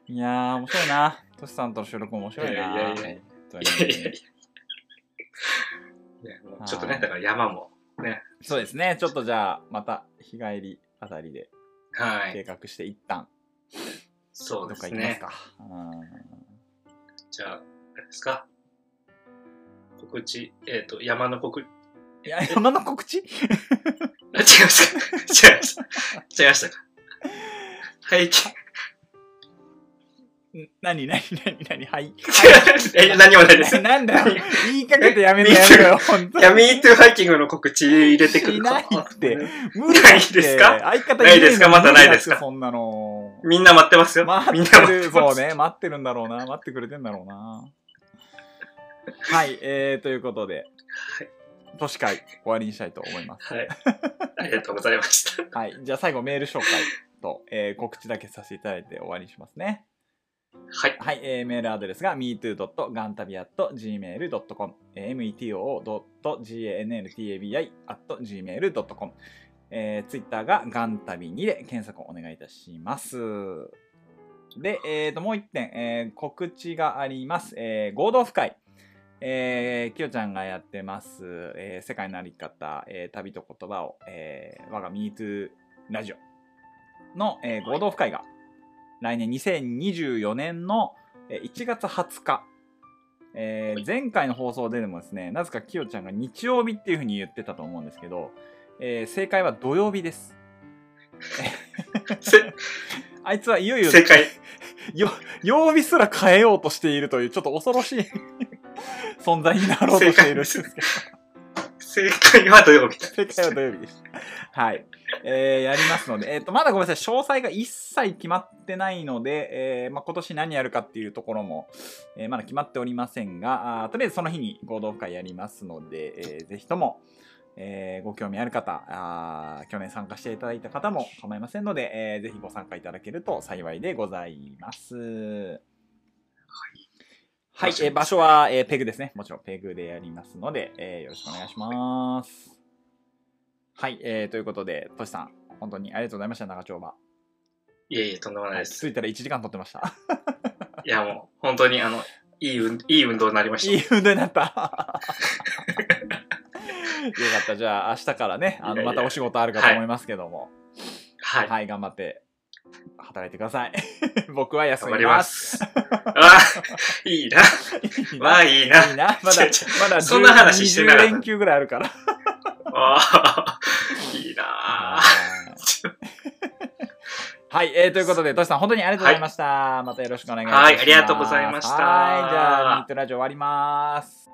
Speaker 1: いやー、面白いな。トシさんとの収録も面白いな。
Speaker 3: いやいやいや
Speaker 1: 本当に
Speaker 3: いやいやいや。いやもうちょっとね、だから山もね、
Speaker 1: そうですね。ちょっとじゃあ、また日帰りあたりで計
Speaker 3: はい。
Speaker 1: 画して一旦、
Speaker 3: そう
Speaker 1: どっ
Speaker 3: ですね。
Speaker 1: か行きますか。うん
Speaker 3: じゃあ、あれですか？告知、えっ、と、山の告、
Speaker 1: いや、山の告知？
Speaker 3: あ、違いました。違いました。違いましたか？はい、き
Speaker 1: ん何何何何はい。
Speaker 3: え、何もないです。
Speaker 1: なんだよ。言いかけてやめろやめろよ、ほんと
Speaker 3: いや、MeToo ハイキングの告知入れてくるか
Speaker 1: しないって無理だ
Speaker 3: ないですか？
Speaker 1: 相方
Speaker 3: ないですか？まだないですか？
Speaker 1: そんなの。
Speaker 3: みんな待ってますよ。みん
Speaker 1: 待ってる、
Speaker 3: な待って。
Speaker 1: そうね、待ってるんだろうな。待ってくれてんだろうな。はい、えー、ということで、
Speaker 3: はい
Speaker 1: 都市会終わりにしたいと思います。
Speaker 3: はい。ありがとうございました。
Speaker 1: はい、じゃあ最後メール紹介と、えー告知だけさせていただいて終わりにしますね。
Speaker 3: はい。
Speaker 1: はい、えーメールアドレスが metoo.gantabi.gmail.com、えー metoo.ganntabi.gmail.com、えー、ツイッターがガンタビ2で検索をお願いいたします。で、えー、ともう一点、えー告知があります。えー合同深い。えー、きよちゃんがやってます、えー世界のあり方、えー旅と言葉を、えー我が MeToo ラジオの、えー合同深いが来年2024年のえー1月20日、えー前回の放送ででもですね、なぜかきよちゃんが日曜日っていうふうに言ってたと思うんですけど、えー正解は土曜日です。
Speaker 3: せ
Speaker 1: あいつはいよいよ
Speaker 3: 正解。
Speaker 1: よ曜日すら変えようとしているというちょっと恐ろしい 存在になろうとしているんですけど。
Speaker 3: 正解は土曜日だ。
Speaker 1: 正解は土曜日です。はい。えーやりますので、えっ、と、まだごめんなさい、詳細が一切決まってないので、えーまあ、今年何やるかっていうところも、えーまだ決まっておりませんが、あとりあえずその日に合同会やりますので、えーぜひとも、えーご興味ある方あ、去年参加していただいた方も構いませんので、えーぜひご参加いただけると幸いでございます。はい、えー場所は、えーペグですね。もちろんペグでやりますので、えーよろしくお願いします。はい、えーということで、トシさん、本当にありがとうございました、長丁場。
Speaker 3: いえいえ、とんでもないです。
Speaker 1: 気づいたら1時間撮ってました。
Speaker 3: いや、もう、本当に、あの、いい運、いい運動になりました。
Speaker 1: いい運動になった。よかった。じゃあ、明日からね、あのまたお仕事あるかと思いますけども、
Speaker 3: はい。
Speaker 1: はい、頑張って働いてください。僕は休
Speaker 3: 頑張り
Speaker 1: みま。
Speaker 3: ますす。あいいな。
Speaker 1: いい
Speaker 3: まあいいな。
Speaker 1: いいな。まだ、まだ
Speaker 3: そんな話してなかった
Speaker 1: 20連休ぐらいあるから。
Speaker 3: あーいいな。
Speaker 1: はい、えー、ということで、トシさん、本当にありがとうございました。またよろしくお願いします。
Speaker 3: はいありがとうございました
Speaker 1: はい、じゃあ、ミートラジオ終わります。